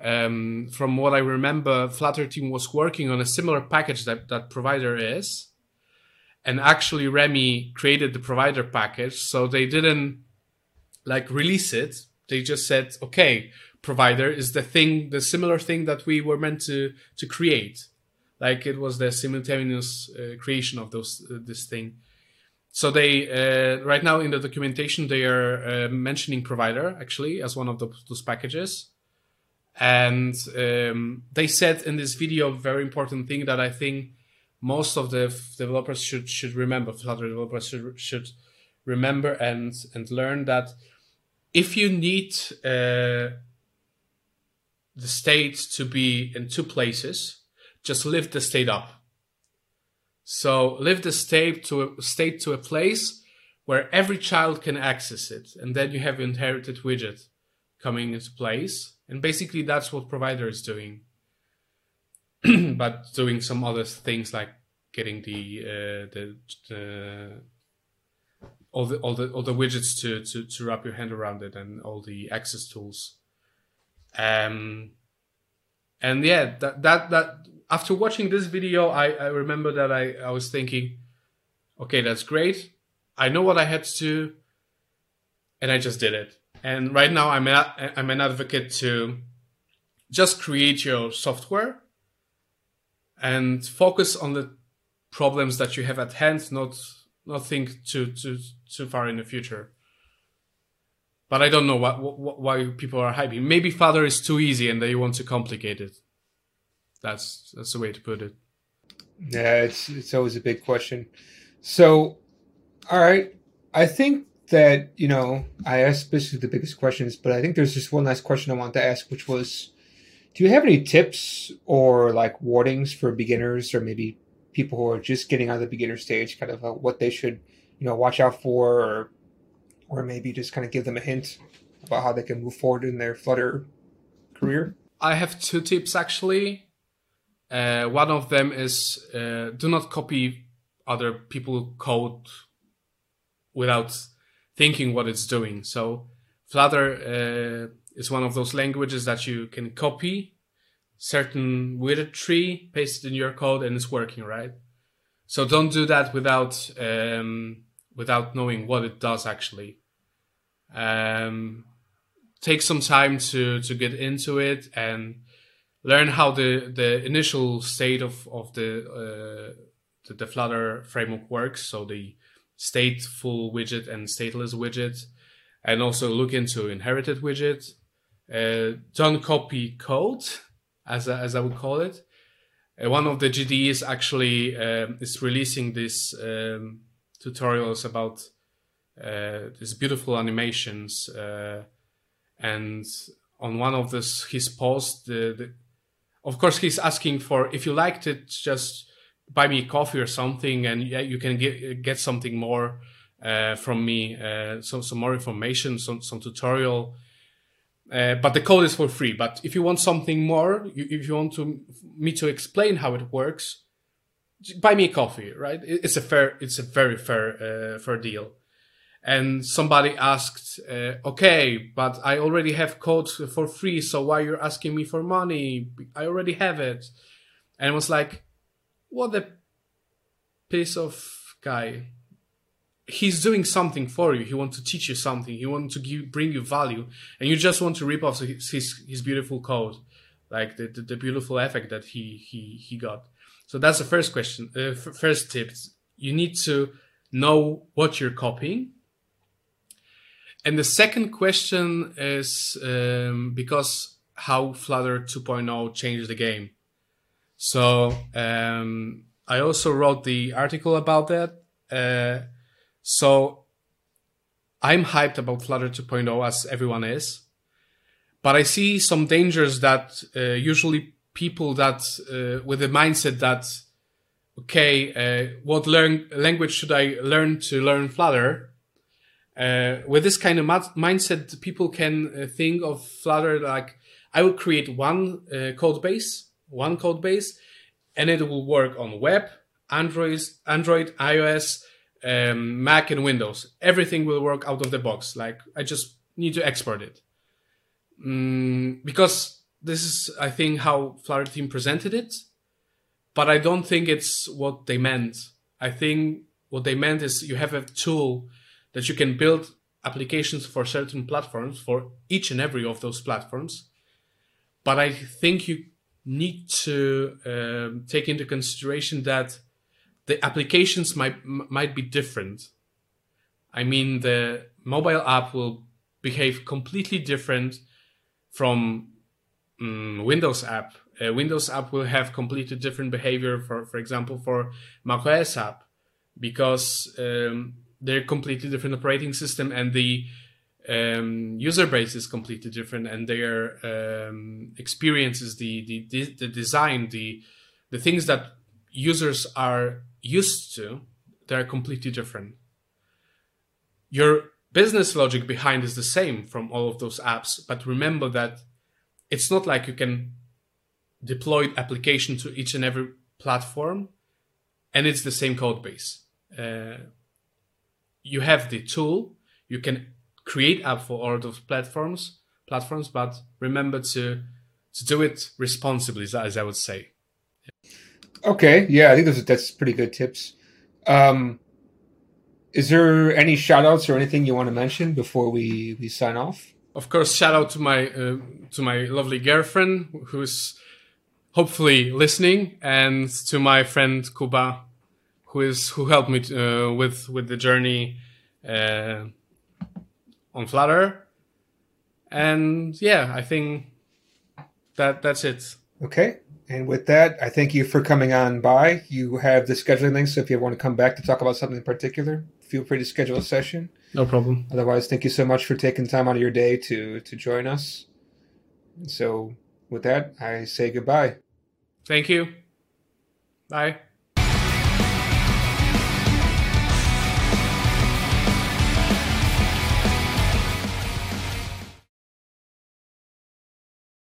um, from what I remember, Flutter team was working on a similar package that that provider is, and actually Remi created the provider package, so they didn't like release it. They just said, okay, provider is the thing, the similar thing that we were meant to to create, like it was the simultaneous uh, creation of those uh, this thing so they uh, right now in the documentation they are uh, mentioning provider actually as one of the, those packages. And um, they said in this video a very important thing that i think most of the f- developers should should remember flutter developers should, should remember and and learn that if you need uh, the state to be in two places just lift the state up so lift the state to a state to a place where every child can access it, and then you have inherited widget coming into place. And basically, that's what provider is doing, but doing some other things like getting the uh, the, the all the all the all the widgets to, to to wrap your hand around it and all the access tools. Um, and yeah, that that that after watching this video, I, I remember that I, I was thinking, okay, that's great. I know what I had to do, and I just did it. And right now, I'm a, I'm an advocate to just create your software and focus on the problems that you have at hand, not not think too too too far in the future. But I don't know what why people are hyping. Maybe Flutter is too easy and they want to complicate it. That's that's the way to put it. Yeah, it's it's always a big question. So, all right, I think that you know I asked basically the biggest questions, but I think there's just one last question I want to ask, which was, do you have any tips or like warnings for beginners or maybe people who are just getting on the beginner stage, kind of uh, what they should you know watch out for, or or maybe just kind of give them a hint about how they can move forward in their Flutter career? I have two tips actually. Uh, one of them is uh, do not copy other people code without thinking what it's doing. So Flutter uh, is one of those languages that you can copy certain tree, paste it in your code, and it's working, right? So don't do that without um, without knowing what it does actually. Um, take some time to to get into it and learn how the the initial state of of the uh, the, the Flutter framework works. So the stateful widget and stateless widget, and also look into inherited widget. Uh, don't copy code, as I, as I would call it. Uh, one of the GDEs actually um, is releasing these um, tutorials about uh, these beautiful animations, uh, and on one of this his posts, the, the of course he's asking for if you liked it just buy me a coffee or something and yeah, you can get get something more uh, from me uh, some some more information some some tutorial. Uh, but the code is for free. But if you want something more you, if you want to me to explain how it works buy me a coffee right? It's a fair it's a very fair uh, fair deal and somebody asked, uh, okay, but I already have code for free, so why you're asking me for money? I already have it. And it was like, what a piece of guy. He's doing something for you. He wants to teach you something. He wants to give, bring you value, and you just want to rip off his his, his beautiful code, like the, the, the beautiful effect that he he he got. So that's the first question. Uh, f- first tip: you need to know what you're copying and the second question is um, because how Flutter 2.0 changed the game. So um, I also wrote the article about that. Uh, so I'm hyped about Flutter 2.0 as everyone is, but I see some dangers that uh, usually people that uh, with the mindset that okay, uh, what learn language should I learn to learn Flutter? Uh, with this kind of mindset, people can uh, think of Flutter like I will create one uh, code base, one code base, and it will work on web, Android, Android, iOS, um, Mac, and Windows. Everything will work out of the box. Like I just need to export it, mm, because this is, I think, how Flutter team presented it. But I don't think it's what they meant. I think what they meant is you have a tool that you can build applications for certain platforms for each and every of those platforms. But I think you need to um, take into consideration that the applications might might be different. I mean the mobile app will behave completely different from um, Windows app. A Windows app will have completely different behavior for, for example, for macOS app because um, they're completely different operating system and the um, user base is completely different and their um, experiences, the, the the design, the the things that users are used to, they're completely different. Your business logic behind is the same from all of those apps, but remember that it's not like you can deploy application to each and every platform and it's the same code base. Uh, you have the tool, you can create app for all those platforms, platforms, but remember to to do it responsibly, as I would say. Okay, yeah, I think those that's pretty good tips. Um, is there any shout outs or anything you want to mention before we, we sign off? Of course, shout out to my uh, to my lovely girlfriend who's hopefully listening, and to my friend Kuba, who is who helped me uh, with with the journey uh, on Flutter. And yeah, I think that that's it. Okay. And with that, I thank you for coming on by. You have the scheduling link, so if you want to come back to talk about something in particular, feel free to schedule a session. No problem. Otherwise, thank you so much for taking time out of your day to to join us. So, with that, I say goodbye. Thank you. Bye.